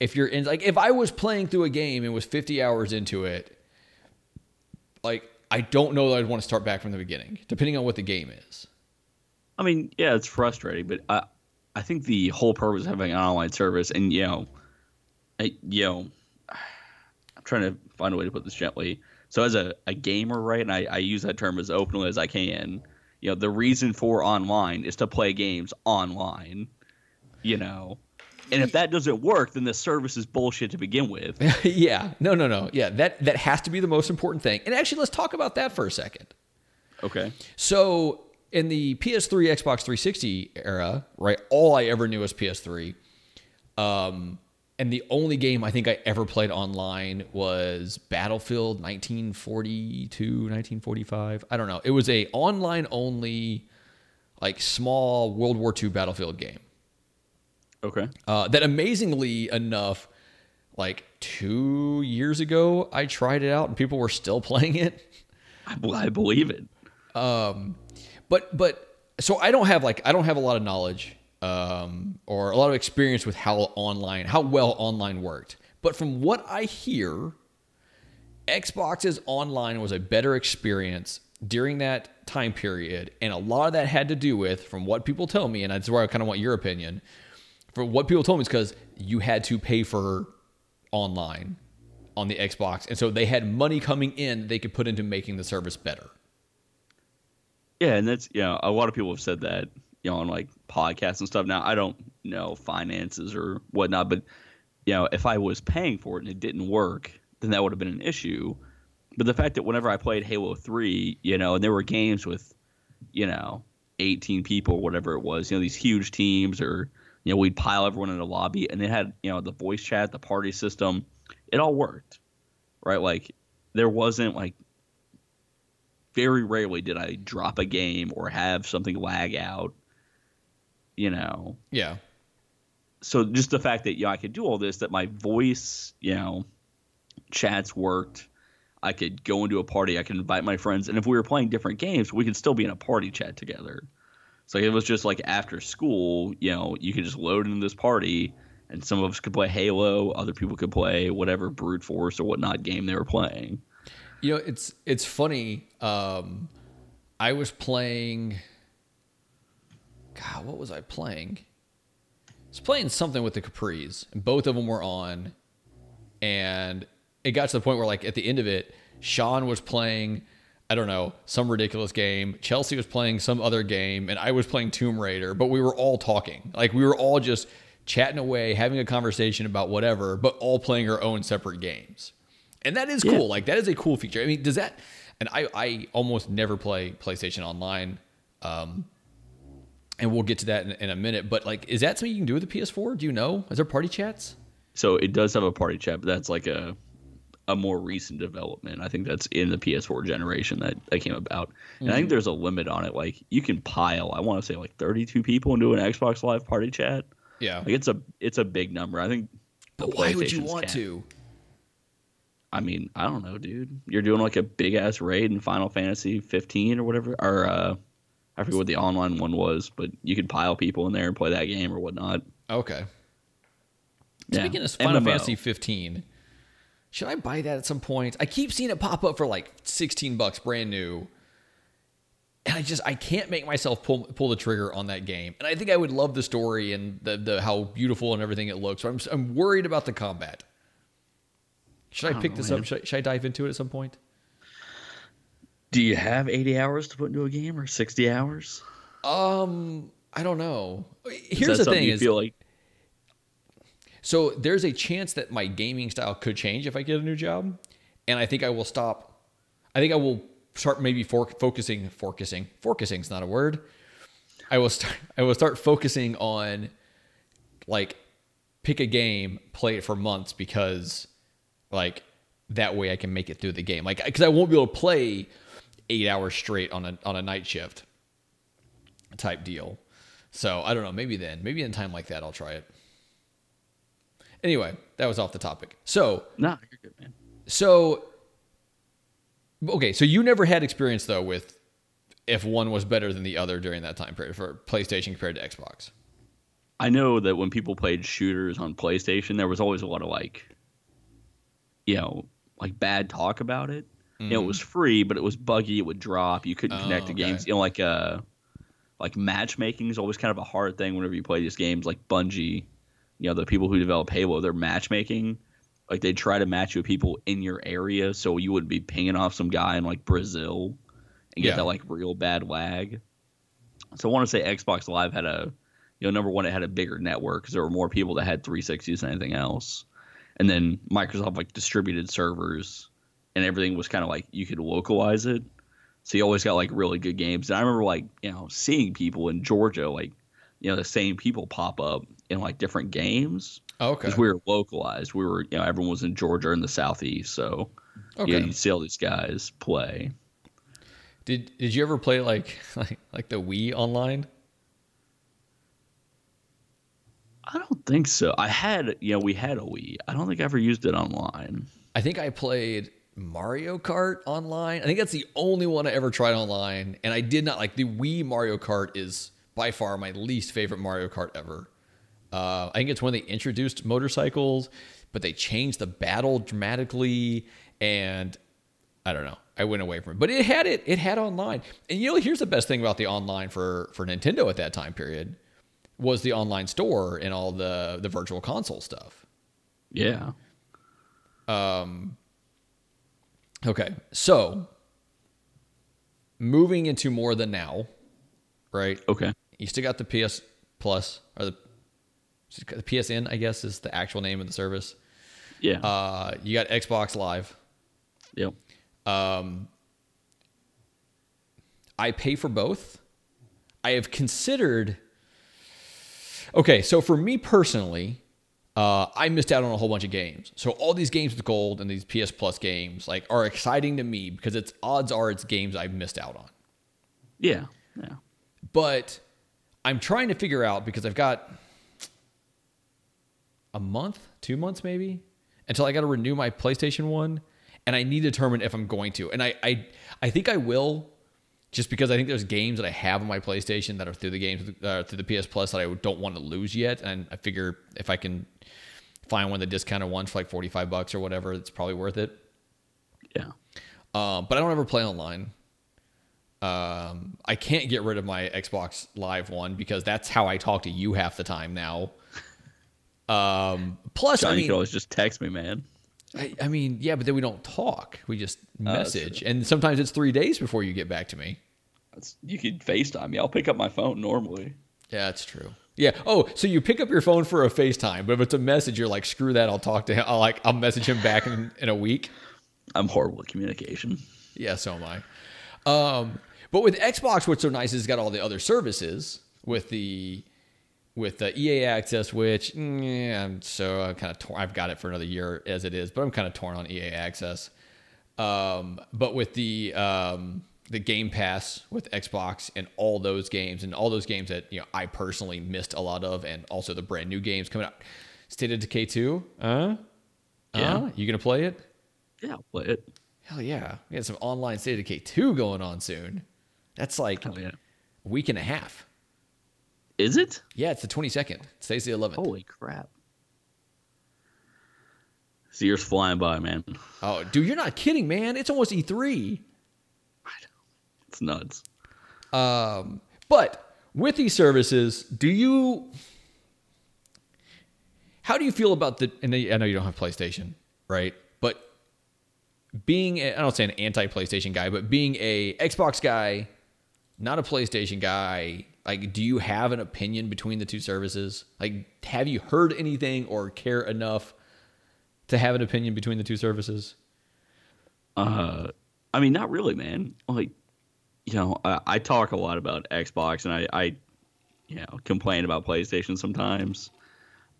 If you're in like if I was playing through a game and was 50 hours into it, like I don't know that I'd want to start back from the beginning, depending on what the game is. I mean, yeah, it's frustrating, but I, I think the whole purpose of having an online service, and you know, I, you know, I'm trying to find a way to put this gently. So as a, a gamer, right, and I, I use that term as openly as I can. You know, the reason for online is to play games online. You know, and if that doesn't work, then the service is bullshit to begin with. yeah, no, no, no. Yeah, that that has to be the most important thing. And actually, let's talk about that for a second. Okay. So in the PS3, Xbox 360 era, right, all I ever knew was PS3. Um, and the only game I think I ever played online was Battlefield 1942, 1945. I don't know. It was a online only, like small World War II Battlefield game. Okay. Uh, that amazingly enough, like two years ago, I tried it out and people were still playing it. I believe it. but but so I don't have like I don't have a lot of knowledge um, or a lot of experience with how online how well online worked. But from what I hear, Xbox's online was a better experience during that time period, and a lot of that had to do with, from what people tell me, and that's where I kind of want your opinion. From what people told me is because you had to pay for online on the Xbox, and so they had money coming in they could put into making the service better. Yeah, and that's you know a lot of people have said that you know on like podcasts and stuff. Now I don't know finances or whatnot, but you know if I was paying for it and it didn't work, then that would have been an issue. But the fact that whenever I played Halo Three, you know, and there were games with you know 18 people, whatever it was, you know, these huge teams, or you know we'd pile everyone in a lobby, and they had you know the voice chat, the party system, it all worked, right? Like there wasn't like very rarely did I drop a game or have something lag out. You know, Yeah. so just the fact that you know, I could do all this, that my voice, you know, chats worked. I could go into a party. I could invite my friends, and if we were playing different games, we could still be in a party chat together. So it was just like after school, you know, you could just load into this party, and some of us could play Halo, other people could play whatever brute force or whatnot game they were playing. You know, it's it's funny. Um, I was playing. God, what was I playing? I was playing something with the Capris, and both of them were on. And it got to the point where, like, at the end of it, Sean was playing, I don't know, some ridiculous game. Chelsea was playing some other game, and I was playing Tomb Raider. But we were all talking, like, we were all just chatting away, having a conversation about whatever, but all playing our own separate games and that is Yeah. cool. Like that is a cool feature. I mean, does that? And I I almost never play PlayStation Online, um, and we'll get to that in, in a minute. But like, is that something you can do with the PS4? Do you know? Is there party chats? So it does have a party chat, but that's like a a more recent development. I think that's in the PS4 generation that, that came about. And I think there's a limit on it. Like you can pile, I want to say like 32 people into an Xbox Live party chat. Yeah. Like it's a it's a big number. I think. but why would you want cap- to? I mean, I don't know, dude. You're doing like a big ass raid in Final Fantasy 15 or whatever, or uh, I forget what the online one was, but you could pile people in there and play that game or whatnot. Okay. Yeah. Speaking of Final MMO. Fantasy 15, should I buy that at some point? I keep seeing it pop up for like 16 bucks brand new. And I just I can't make myself pull pull the trigger on that game. And I think I would love the story and the, the how beautiful and everything it looks. So I'm I'm worried about the combat. Should I, don't pick know, this man. up? Should I, should I dive into it at some point? Do you have 80 hours to put into a game or 60 hours? Um, I don't know. Here's the thing: you is feel like So there's a chance that my gaming style could change if I get a new job, and I think I will stop. I think I will start maybe for, focusing, focusing, focusing is not a word. I will start. I will start focusing on like pick a game, play it for months because like that way I can make it through the game. Like because I won't be able to play eight hours straight on a on a night shift type deal. So I don't know. Maybe then, maybe in time like that, I'll try it. Anyway, that was off the topic. So, No, you're good, man. so okay, so you never had experience though with if one was better than the other during that time period for PlayStation compared to Xbox. I know that when people played shooters on PlayStation, there was always a lot of like, you know, like bad talk about it. You know, it was free, but it was buggy. It would drop. You couldn't Mm-hmm. Oh, connect to okay. games. You know, like uh, like matchmaking is always kind of a hard thing whenever you play these games. Like Bungie, you know, the people who develop Halo, their matchmaking, like they try to match you with people in your area, so you would be pinging off some guy in like Brazil and get Yeah. that like real bad lag. So I want to say Xbox Live had a, you know, number one, it had a bigger network because there were more people that had 360s than anything else. And then Microsoft like distributed servers and everything was kind of like you could localize it. So you always got like really good games. And I remember like, you know, seeing people in Georgia, like, you know, the same people pop up in like different games oh, Okay. because we were localized. We were, you know, everyone was in Georgia in the southeast. So Okay. you, know, you see all these guys play. Did Did you ever play like like like the Wii online? I don't think so. I had, you know, we had a Wii. I don't think I ever used it online. I think I played Mario Kart online. I think that's the only one I ever tried online, and I did not like the Wii Mario Kart is by far my least favorite Mario Kart ever. Uh, I think it's when they introduced motorcycles, but they changed the battle dramatically, and I don't know. I went away from it, but it had it. It had online, and you know, here's the best thing about the online for for Nintendo at that time period was the online store and all the the virtual console stuff. Yeah. Um. Okay, so moving into more than now, right? Okay. You still got the PS Plus or the the PSN, I guess is the actual name of the service. Yeah. Uh, you got Xbox Live. yep. I pay for both. I have considered. Okay, so for me personally, uh, I missed out on a whole bunch of games. So all these games with gold and these PS Plus games like are exciting to me because it's odds are it's games I've missed out on. Yeah. Yeah. but I'm trying to figure out because I've got a month, two months maybe, until I got to renew my PlayStation One, and I need to determine if I'm going to. And I, I, I think I will, just because I think there's games that I have on my PlayStation that are through the games uh, through the PS Plus that I don't want to lose yet, and I figure if I can find one of the discounted ones for like 45 bucks or whatever, it's probably worth it. Yeah. Um, but I don't ever play online. Um, I can't get rid of my Xbox Live one because that's how I talk to you half the time now. Um, plus, John, I you mean, could always just text me, man. I, I mean, yeah, but then we don't talk. We just that's message, and sometimes it's three days before you get back to me. That's, you could FaceTime me. I'll pick up my phone normally. Yeah, that's true. Yeah. Oh, so you pick up your phone for a FaceTime, but if it's a message, you're like, screw that. I'll talk to him. I'll like, I'll message him back in, in a week. I'm horrible at communication. Yeah, so am I. Um, but with Xbox, what's so nice is it's got all the other services with the with the EA Access, which yeah, I'm so I'm kind of torn. I've got it for another year as it is, but I'm kind of torn on EA Access. Um, but with the um, the Game Pass with Xbox and all those games and all those games that you know I personally missed a lot of, and also the brand new games coming out, State of Decay two, uh, Yeah. uh, you gonna play it? Yeah, I'll play it. Hell yeah. We got some online State of Decay 2 going on soon. That's like Hell yeah. a week and a half. Is it? Yeah, it's the 22nd. It stays the 11th. Holy crap. This year's flying by, man. Oh, dude, you're not kidding, man. It's almost E3. I know. It's nuts. Um, but with these services, do you. How do you feel about the. And I know you don't have PlayStation, right? But being, a, I don't say an anti PlayStation guy, but being a Xbox guy, not a PlayStation guy, like, do you have an opinion between the two services? Like, have you heard anything or care enough to have an opinion between the two services? Uh, I mean, not really, man. Like, you know, I, I talk a lot about Xbox, and I, I, you know, complain about PlayStation sometimes.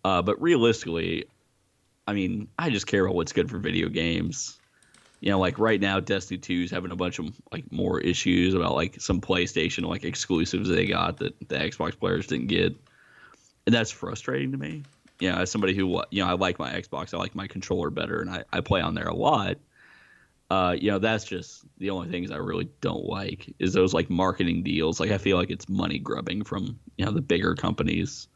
Uh, but realistically, I mean, I just care about what's good for video games. You know, like right now, Destiny 2 is having a bunch of like more issues about like some PlayStation like exclusives they got that the Xbox players didn't get, and that's frustrating to me. you know, as somebody who you know, I like my Xbox, I like my controller better, and I, I play on there a lot. Uh, you know, that's just the only things I really don't like is those like marketing deals. Like I feel like it's money grubbing from you know the bigger companies.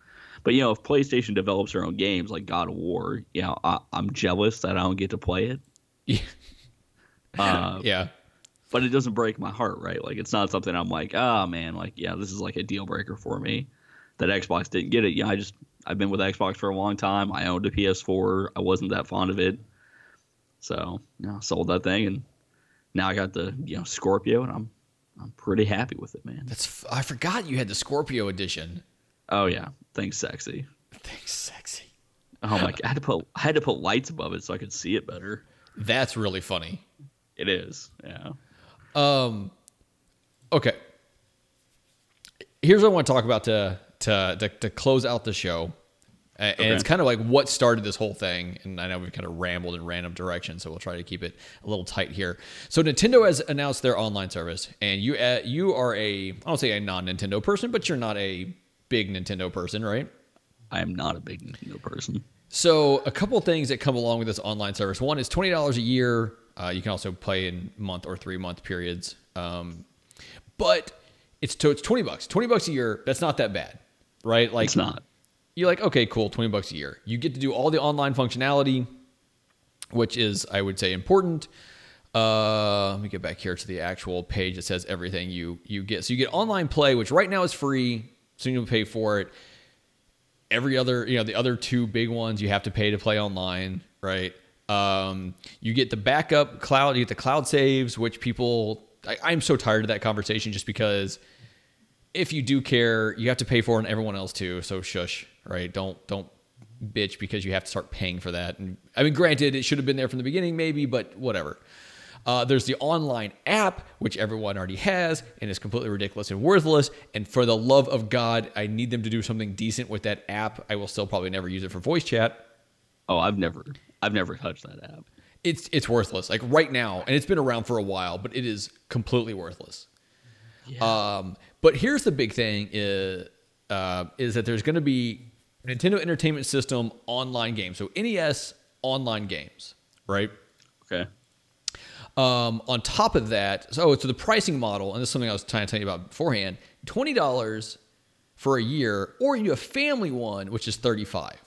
But you know, if PlayStation develops their own games like God of War, you know, I, I'm jealous that I don't get to play it. Yeah. Uh, yeah. but it doesn't break my heart, right? Like it's not something I'm like, oh man, like yeah, this is like a deal breaker for me that Xbox didn't get it. Yeah, I just I've been with Xbox for a long time. I owned a PS4. I wasn't that fond of it, so you know, sold that thing, and now I got the you know Scorpio, and I'm I'm pretty happy with it, man. That's f- I forgot you had the Scorpio edition. Oh yeah, thing's sexy. Thanks, sexy. Oh my god, I had to put I had to put lights above it so I could see it better. That's really funny. It is, yeah. Um, okay. Here's what I want to talk about to to to, to close out the show, and Okay. it's kind of like what started this whole thing. And I know we've kind of rambled in random directions, so we'll try to keep it a little tight here. So Nintendo has announced their online service, and you uh, you are a I don't say a non Nintendo person, but you're not a big Nintendo person, right? I am not a big Nintendo person. So a couple of things that come along with this online service. One is twenty dollars a year. Uh, you can also play in month or three month periods. Um, but it's to, it's twenty bucks. Twenty bucks a year. That's not that bad, right? Like It's not. You're like, okay, cool, twenty bucks a year. You get to do all the online functionality, which is, I would say, important. Uh, let me get back here to the actual page that says everything you you get. So you get online play, which right now is free. So you don't pay for it every other you know the other two big ones you have to pay to play online right um, you get the backup cloud you get the cloud saves which people I, i'm so tired of that conversation just because if you do care you have to pay for it and everyone else too so shush right don't don't bitch because you have to start paying for that and i mean granted it should have been there from the beginning maybe but whatever uh, there's the online app, which everyone already has and is completely ridiculous and worthless. And for the love of God, I need them to do something decent with that app. I will still probably never use it for voice chat. Oh, I've never I've never touched that app. It's it's worthless. Like right now, and it's been around for a while, but it is completely worthless. Um, but here's the big thing: is uh, is that there's going to be Nintendo Entertainment System online games, so NES online games, right? Okay. Um, on top of that, so so the pricing model, and this is something I was trying to tell you about beforehand: twenty dollars for a year, or you do a family one, which is thirty-five.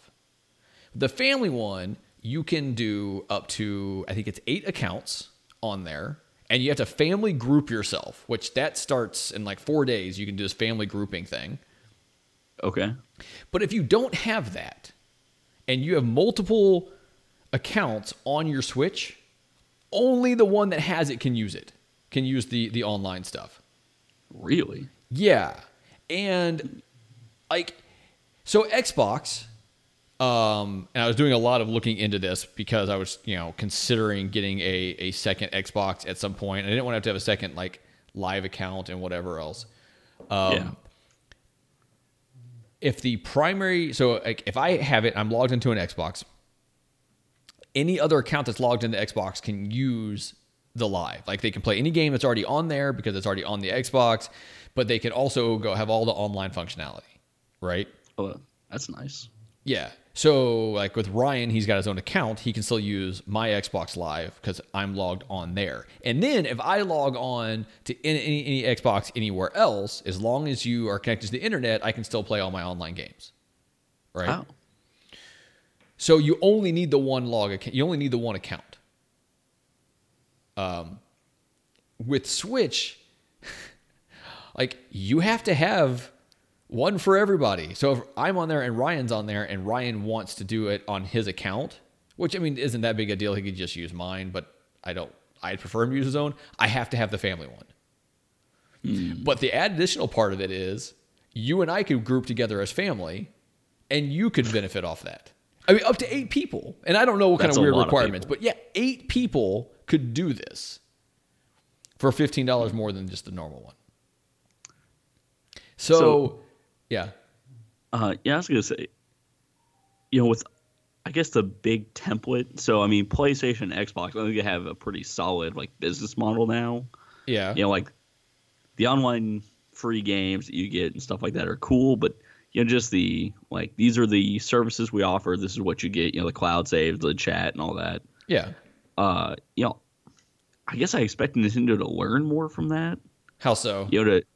The family one, you can do up to I think it's eight accounts on there, and you have to family group yourself, which that starts in like four days. You can do this family grouping thing. Okay. But if you don't have that, and you have multiple accounts on your Switch, only the one that has it can use it. Can use the the online stuff. Really? Yeah. And like so Xbox um and I was doing a lot of looking into this because I was, you know, considering getting a a second Xbox at some point. I didn't want to have to have a second like live account and whatever else. Um yeah. if the primary so like if I have it, I'm logged into an Xbox. Any other account that's logged into Xbox can use the live. Like they can play any game that's already on there because it's already on the Xbox, but they can also go have all the online functionality, right? Oh, that's nice. Yeah. So like with Ryan, he's got his own account. He can still use my Xbox Live because I'm logged on there. And then if I log on to any, any, Xbox anywhere else, as long as you are connected to the internet, I can still play all my online games. Right. Oh. So you only need the one log account. You only need the one account. Um, with Switch, like you have to have one for everybody. So if I'm on there and Ryan's on there and Ryan wants to do it on his account, which I mean isn't that big a deal. He could just use mine, but I don't. I'd prefer him to use his own. I have to have the family one. Hmm. But the additional part of it is you and I could group together as family, and you could benefit off that. I mean, up to eight people, and I don't know what kind of weird lot of requirements, but yeah, eight people could do this for fifteen dollars more than just the normal one. So, So- yeah, Uh, yeah, I was gonna say, you know, with I guess the big template. So I mean, PlayStation, and Xbox, I think they have a pretty solid like business model now. yeah, You know, like the online free games that you get and stuff like that are cool, but you know, just the like these are the services we offer. This is what you get. You know, the cloud save, the chat, and all that. Yeah. Uh, you know, I guess I expect Nintendo to learn more from that. How so? You know, to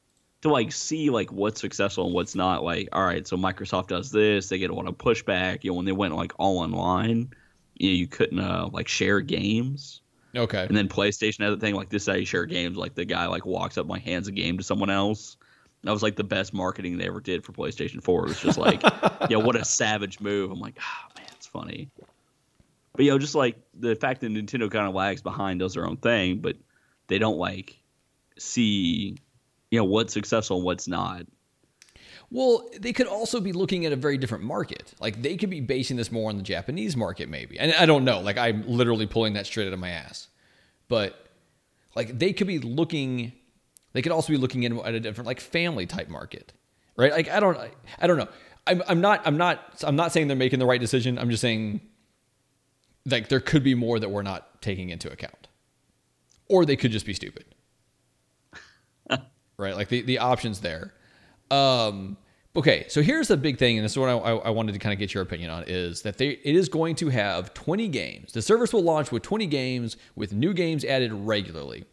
to like see like what's successful and what's not. Like, all right, so Microsoft does this, they get a lot of pushback. You know, when they went like all online, you know, you couldn't uh, like share games. Okay. And then PlayStation had the thing like this is how you share games. Like the guy like walks up, like hands a game to someone else. That was like the best marketing they ever did for PlayStation 4. It was just like, yeah, what a savage move. I'm like, ah, man, it's funny. But you know, just like the fact that Nintendo kind of lags behind, does their own thing, but they don't like see, you know, what's successful and what's not. Well, they could also be looking at a very different market. Like they could be basing this more on the Japanese market, maybe. And I don't know. Like I'm literally pulling that straight out of my ass. But like they could be looking. They could also be looking in at a different like family type market, right? Like I don't. I don't know. I'm, I'm not. I'm not. I'm not saying they're making the right decision. I'm just saying. Like there could be more that we're not taking into account, or they could just be stupid. Right? Like the the options there. Um, okay, so here's the big thing, and this is what I, I, wanted to kind of get your opinion on: is that they it is going to have 20 games. The service will launch with 20 games, with new games added regularly.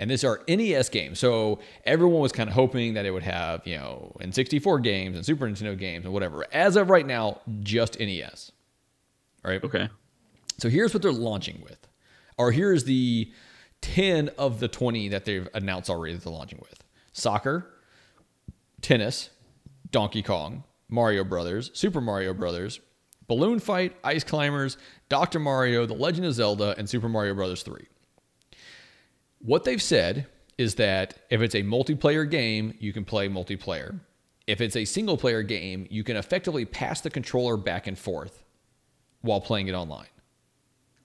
And these are NES games. So everyone was kind of hoping that it would have, you know, N64 games and Super Nintendo games and whatever. As of right now, just NES. All right. Okay. So here's what they're launching with. Or here's the 10 of the 20 that they've announced already that they're launching with soccer, tennis, Donkey Kong, Mario Brothers, Super Mario Brothers, Balloon Fight, Ice Climbers, Dr. Mario, The Legend of Zelda, and Super Mario Brothers 3. What they've said is that if it's a multiplayer game, you can play multiplayer. If it's a single player game, you can effectively pass the controller back and forth while playing it online.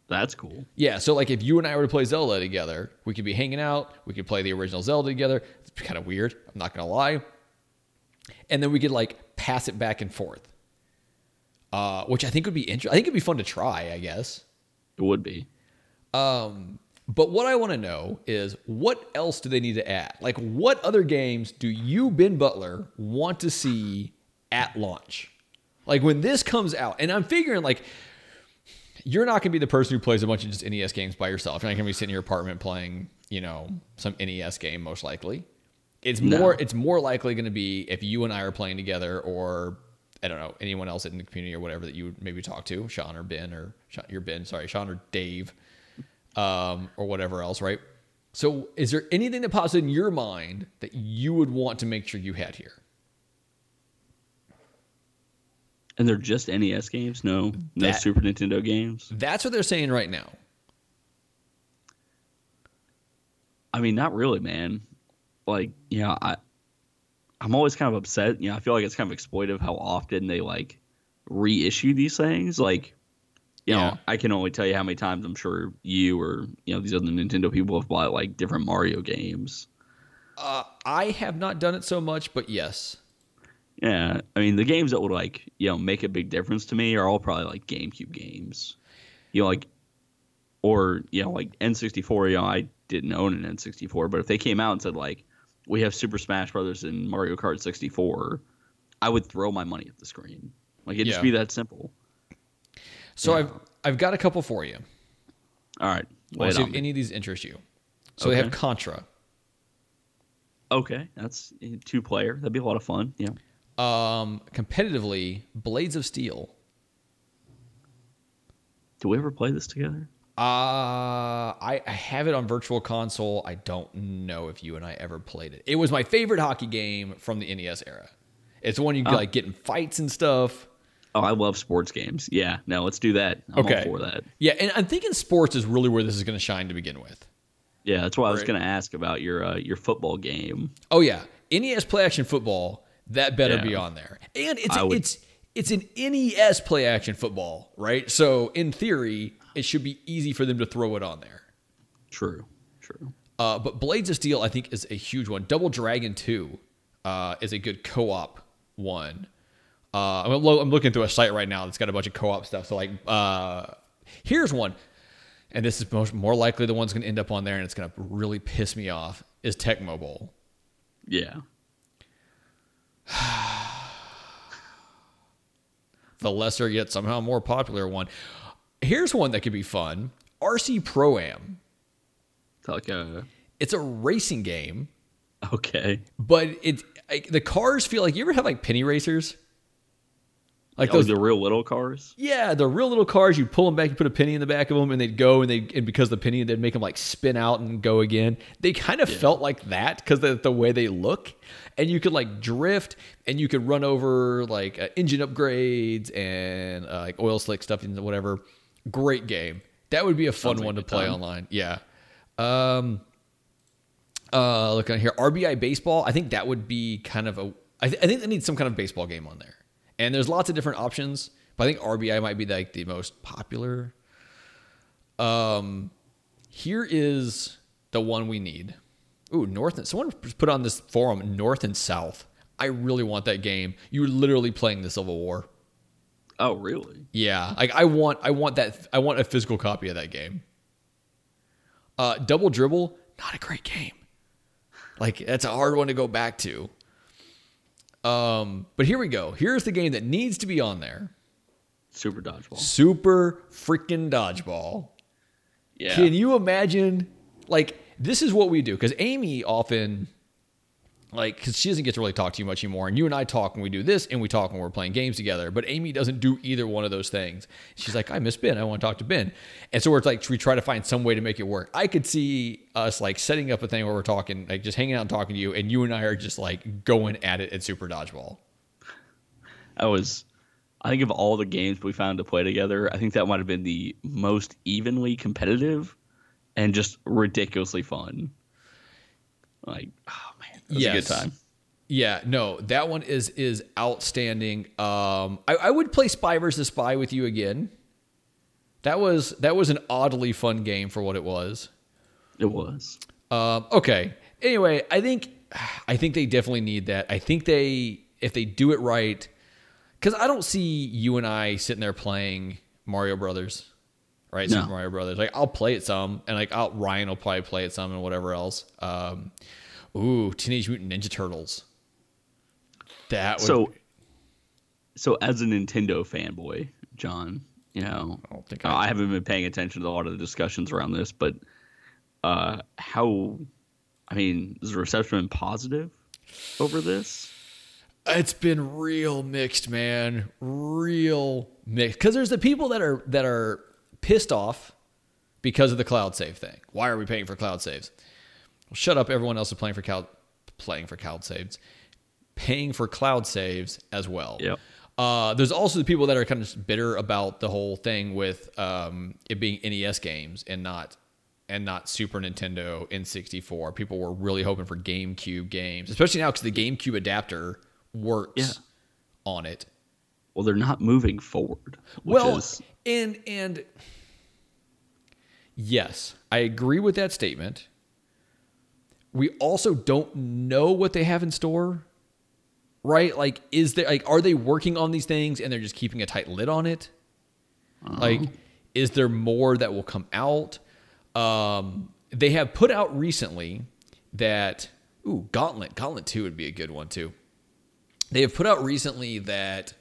That's cool. Yeah, so like if you and I were to play Zelda together, we could be hanging out, we could play the original Zelda together. Kind of weird, I'm not going to lie. And then we could like pass it back and forth. Uh, which I think would be interesting. I think it'd be fun to try, I guess. It would be. Um, but what I want to know is what else do they need to add? Like, what other games do you, Ben Butler, want to see at launch? Like, when this comes out, and I'm figuring, like, you're not going to be the person who plays a bunch of just NES games by yourself. You're not going to be sitting in your apartment playing, you know, some NES game, most likely. It's No. more. It's more likely going to be if you and I are playing together, or I don't know anyone else in the community or whatever that you would maybe talk to, Sean or Ben or you're Ben, sorry, Sean or Dave, um, or whatever else, right? So, is there anything that pops in your mind that you would want to make sure you had here? And they're just NES games? No, no Super Nintendo games. That's what they're saying right now. I mean, not really, man. Like, you know, I, I'm always kind of upset. You know, I feel like it's kind of exploitive how often they like reissue these things. Like, you Yeah. know, I can only tell you how many times I'm sure you or you know these other Nintendo people have bought like different Mario games. Uh, I have not done it so much, but yes. Yeah, I mean, the games that would like you know make a big difference to me are all probably like GameCube games. You know, like or you know like N64. You know, I didn't own an N64, but if they came out and said like we have Super Smash Brothers and Mario Kart 64, I would throw my money at the screen. Like it'd Yeah. just be that simple. So Yeah. I've I've got a couple for you. All right, Let's see if any of these interest you. So they have Contra, okay, that's two player. That'd be a lot of fun. Yeah. um, competitively Blades of Steel. Do we ever play this together? Uh, I, I have it on Virtual Console. I don't know if you and I ever played it. It was my favorite hockey game from the NES era. It's the one you Oh. like get in fights and stuff. Oh, I love sports games. Yeah, no, let's do that. I'm Okay. for that. Yeah, and I'm thinking sports is really where this is going to shine to begin with. Yeah, that's why I was going to ask about your uh, your football game. Oh yeah, NES Play Action Football that better Yeah. be on there, and it's would- it's it's an NES Play Action Football, right? So in theory, it should be easy for them to throw it on there. True, true. Uh, but Blades of Steel, I think, is a huge one. Double Dragon Two uh, is a good co-op one. Uh, I'm, lo- I'm looking through a site right now that's got a bunch of co-op stuff. So like, uh, here's one, and this is most, more likely the one's going to end up on there, and it's going to really piss me off. Is Tecmo Bowl? Yeah. the lesser yet somehow more popular one. Here's one that could be fun: RC Pro Am. It's like a It's a racing game, okay. but it the cars feel like you ever have like penny racers. Like oh, those, the real little cars. yeah, the real little cars. You pull them back, you put a penny in the back of them, and they'd go, and they and because the penny, they'd make them like spin out and go again. They kind of felt like that because the the way they look, and you could like drift, and you could run over like uh, engine upgrades and uh, like oil slick stuff and whatever. Great game. That would be a fun like one to play ton. online. Yeah. Um. Uh, looking at here, RBI baseball. I think that would be kind of a. I, th- I think they need some kind of baseball game on there, and there's lots of different options. But I think RBI might be like the most popular. Um, here is the one we need. Ooh, North and someone put on this forum North and South. I really want that game. You're literally playing the Civil War. Oh, really? Yeah, like I want, I want that, I want a physical copy of that game. Uh, Double Dribble, not a great game. Like that's a hard one to go back to. Um, but here we go. Here's the game that needs to be on there. Super dodgeball. Super freaking dodgeball. Yeah. Can you imagine? Like, this is what we do because Amy often, like, because she doesn't get to really talk to you much anymore. And you and I talk when we do this, and we talk when we're playing games together. But Amy doesn't do either one of those things. She's like, I miss Ben. I want to talk to Ben. And so we're like, we try to find some way to make it work. I could see us like setting up a thing where we're talking, like, just hanging out and talking to you, and you and I are just like going at it at Super Dodgeball. I was, I think of all the games we found to play together, I think that might have been the most evenly competitive and just ridiculously fun. Like, it was a Yes. good time. Yeah, no, that one is is outstanding. Um, I, I would play Spy versus Spy with you again. That was that was an oddly fun game for what it was. It was. Um, okay. Anyway, I think I think they definitely need that. I think they if they do it right, because I don't see you and I sitting there playing Mario Brothers, right? No. Super Mario Brothers. Like I'll play it some, and like I'll, Ryan will probably play it some, and whatever else. Um, ooh, Teenage Mutant Ninja Turtles. That would, So, so as a Nintendo fanboy, John, you know, I don't think uh, I- I haven't been paying attention to a lot of the discussions around this, but uh, how, I mean, is the reception been positive over this? It's been real mixed, man. Real mixed. Because there's the people that are that are pissed off because of the cloud save thing. Why are we paying for cloud saves? Well, shut up. Everyone else is playing for cloud playing for cloud saves, paying for cloud saves as well. Yep. Uh, there's also the people that are kind of bitter about the whole thing with um, it being NES games and not and not Super Nintendo N64. People were really hoping for GameCube games, especially now because the GameCube adapter works Yeah. on it. Well, they're not moving forward. Which Well, is, and and yes, I agree with that statement. We also don't know what they have in store, right? Like, is there like are they working on these things and they're just keeping a tight lid on it? Like, is there more that will come out? Um, they have put out recently that ooh, Gauntlet, Gauntlet Two would be a good one too. They have put out recently that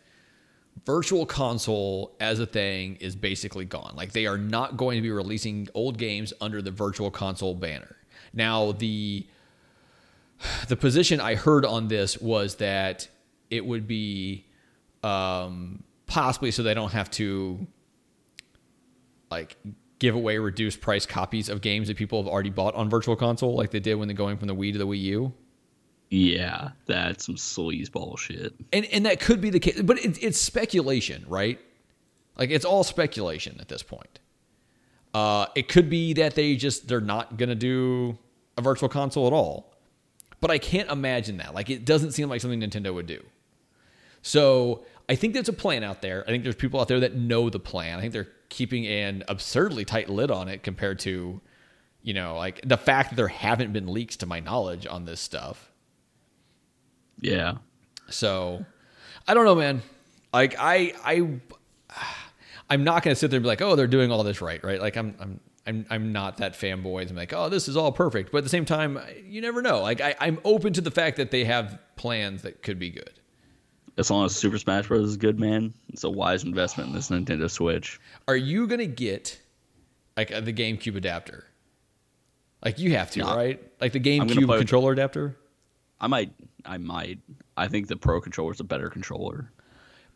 virtual console as a thing is basically gone. Like they are not going to be releasing old games under the virtual console banner. Now the the position I heard on this was that it would be um, possibly so they don't have to like give away reduced price copies of games that people have already bought on virtual console, like they did when they're going from the Wii to the Wii U. yeah, that's some sleazeball shit. and and that could be the case, but it's it's speculation, right? Like it's all speculation at this point. Uh, it could be that they just they're not gonna do a virtual console at all, but I can't imagine that. Like it doesn't seem like something Nintendo would do. So I think there's a plan out there. I think there's people out there that know the plan. I think they're keeping an absurdly tight lid on it compared to, you know, like the fact that there haven't been leaks to my knowledge on this stuff. Yeah. So I don't know, man. Like I I I'm not gonna sit there and be like, oh, they're doing all this right, right? Like I'm I'm I'm I'm not that fanboy. I'm like, oh, this is all perfect. But at the same time, you never know. Like I, I'm open to the fact that they have plans that could be good. as long as Super Smash Bros. is good, man, it's a wise investment in this Nintendo Switch. Are you gonna get like uh, the GameCube adapter? Like you have to, No. right? Like the GameCube with- controller adapter. I might, I might. I think the Pro controller is a better controller.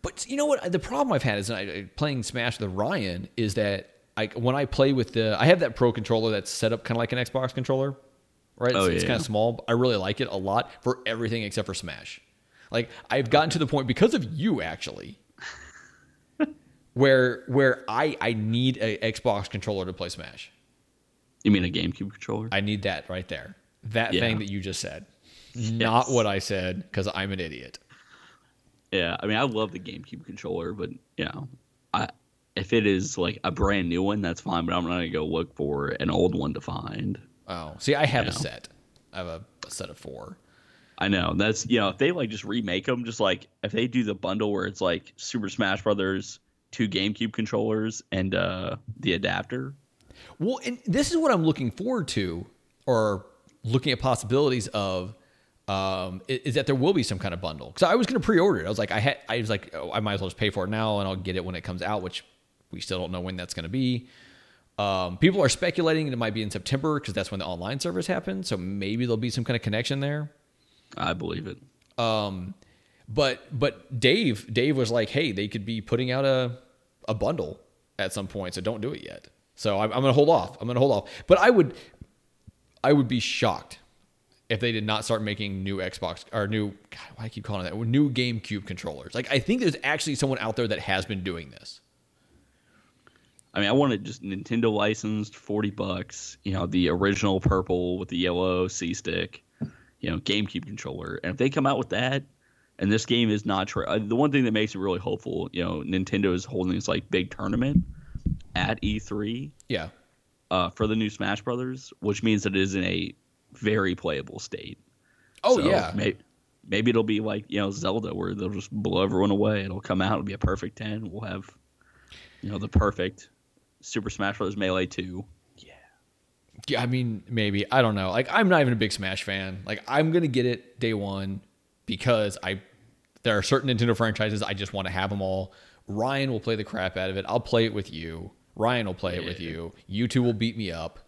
But you know what? The problem I've had is I, playing Smash with Ryan is that I, when I play with the, I have that Pro controller that's set up kind of like an Xbox controller, right? Oh, it's, Oh, it's yeah, kind yeah. of small. but I really like it a lot for everything except for Smash. Like I've gotten to the point because of you actually, where where I I need a Xbox controller to play Smash. You mean a GameCube controller? I need that right there. That Yeah. thing that you just said, not what I said because I'm an idiot. Yeah, I mean, I love the GameCube controller, but you know, I if it is like a brand new one, that's fine. But I'm not gonna go look for an old one to find. Oh, see, I have a Yeah. set. I have a, a set of four. I know that's you know if they like just remake them, just like if they do the bundle where it's like Super Smash Brothers, two GameCube controllers, and uh the adapter. Well, and this is what I'm looking forward to, or looking at possibilities of, um, is, that there will be some kind of bundle. Because I was going to pre-order it. I was like, I had, I was like, oh, I might as well just pay for it now, and I'll get it when it comes out, which we still don't know when that's going to be. Um, people are speculating it might be in September because that's when the online service happens. So maybe there'll be some kind of connection there. I believe it. Um, but but Dave Dave was like, hey, they could be putting out a a bundle at some point, so don't do it yet. So I'm, I'm gonna hold off. I'm gonna hold off. But I would I would be shocked if they did not start making new Xbox or new God, why do I keep calling it that new GameCube controllers. Like I think there's actually someone out there that has been doing this. I mean, I wanted just Nintendo licensed, forty bucks. You know, the original purple with the yellow C stick. You know, GameCube controller, and if they come out with that, and this game is not tra- uh, the one thing that makes me really hopeful. You know, Nintendo is holding this like big tournament at E3 Yeah. uh, for the new Smash Brothers, which means that it is in a very playable state. Oh So yeah. Maybe, maybe it'll be like you know Zelda, where they'll just blow everyone away. It'll come out. It'll be a perfect ten. We'll have, you know, the perfect Super Smash Bros. Melee two. Yeah, Yeah. I mean, maybe I don't know. Like, I'm not even a big Smash fan. Like, I'm gonna get it day one because I there are certain Nintendo franchises I just want to have them all. Ryan will play the crap out of it. I'll play it with you. Ryan will play it with you. You two will beat me up.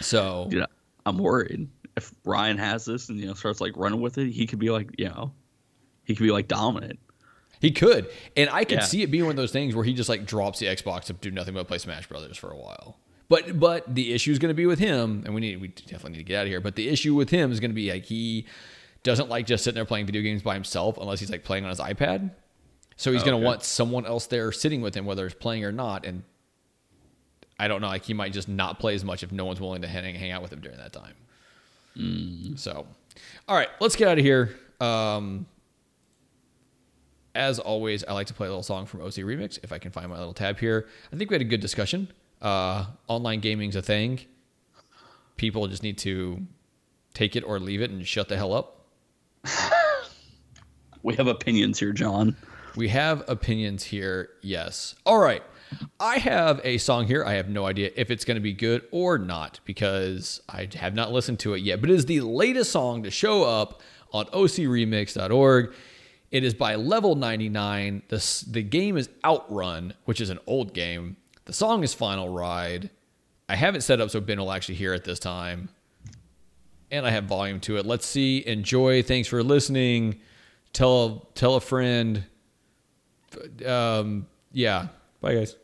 So Dude, I'm worried if Ryan has this and you know starts like running with it, he could be like you know, he could be like dominant. he could, and I could Yeah. see it being one of those things where he just like drops the Xbox to do nothing but play Smash Brothers for a while. But but the issue is going to be with him, and we need we definitely need to get out of here. But the issue with him is going to be like he doesn't like just sitting there playing video games by himself unless he's like playing on his iPad. So he's oh, going Okay. to want someone else there sitting with him, whether it's playing or not. And I don't know, like he might just not play as much if no one's willing to hang, hang out with him during that time. So, all right, let's get out of here. Um, as always, I like to play a little song from OC Remix if I can find my little tab here. I think we had a good discussion. Uh, online gaming's a thing. People just need to take it or leave it and shut the hell up. We have opinions here, John. We have opinions here, yes. All right. I have a song here. I have no idea if it's going to be good or not because I have not listened to it yet, but it is the latest song to show up on ocremix.org. It is by Level 99. The, the game is Outrun, which is an old game. The song is Final Ride. I have it set up so Ben will actually hear it this time. And I have volume to it. Let's see. Enjoy. Thanks for listening. Tell tell a friend. Um, yeah. Bye, guys.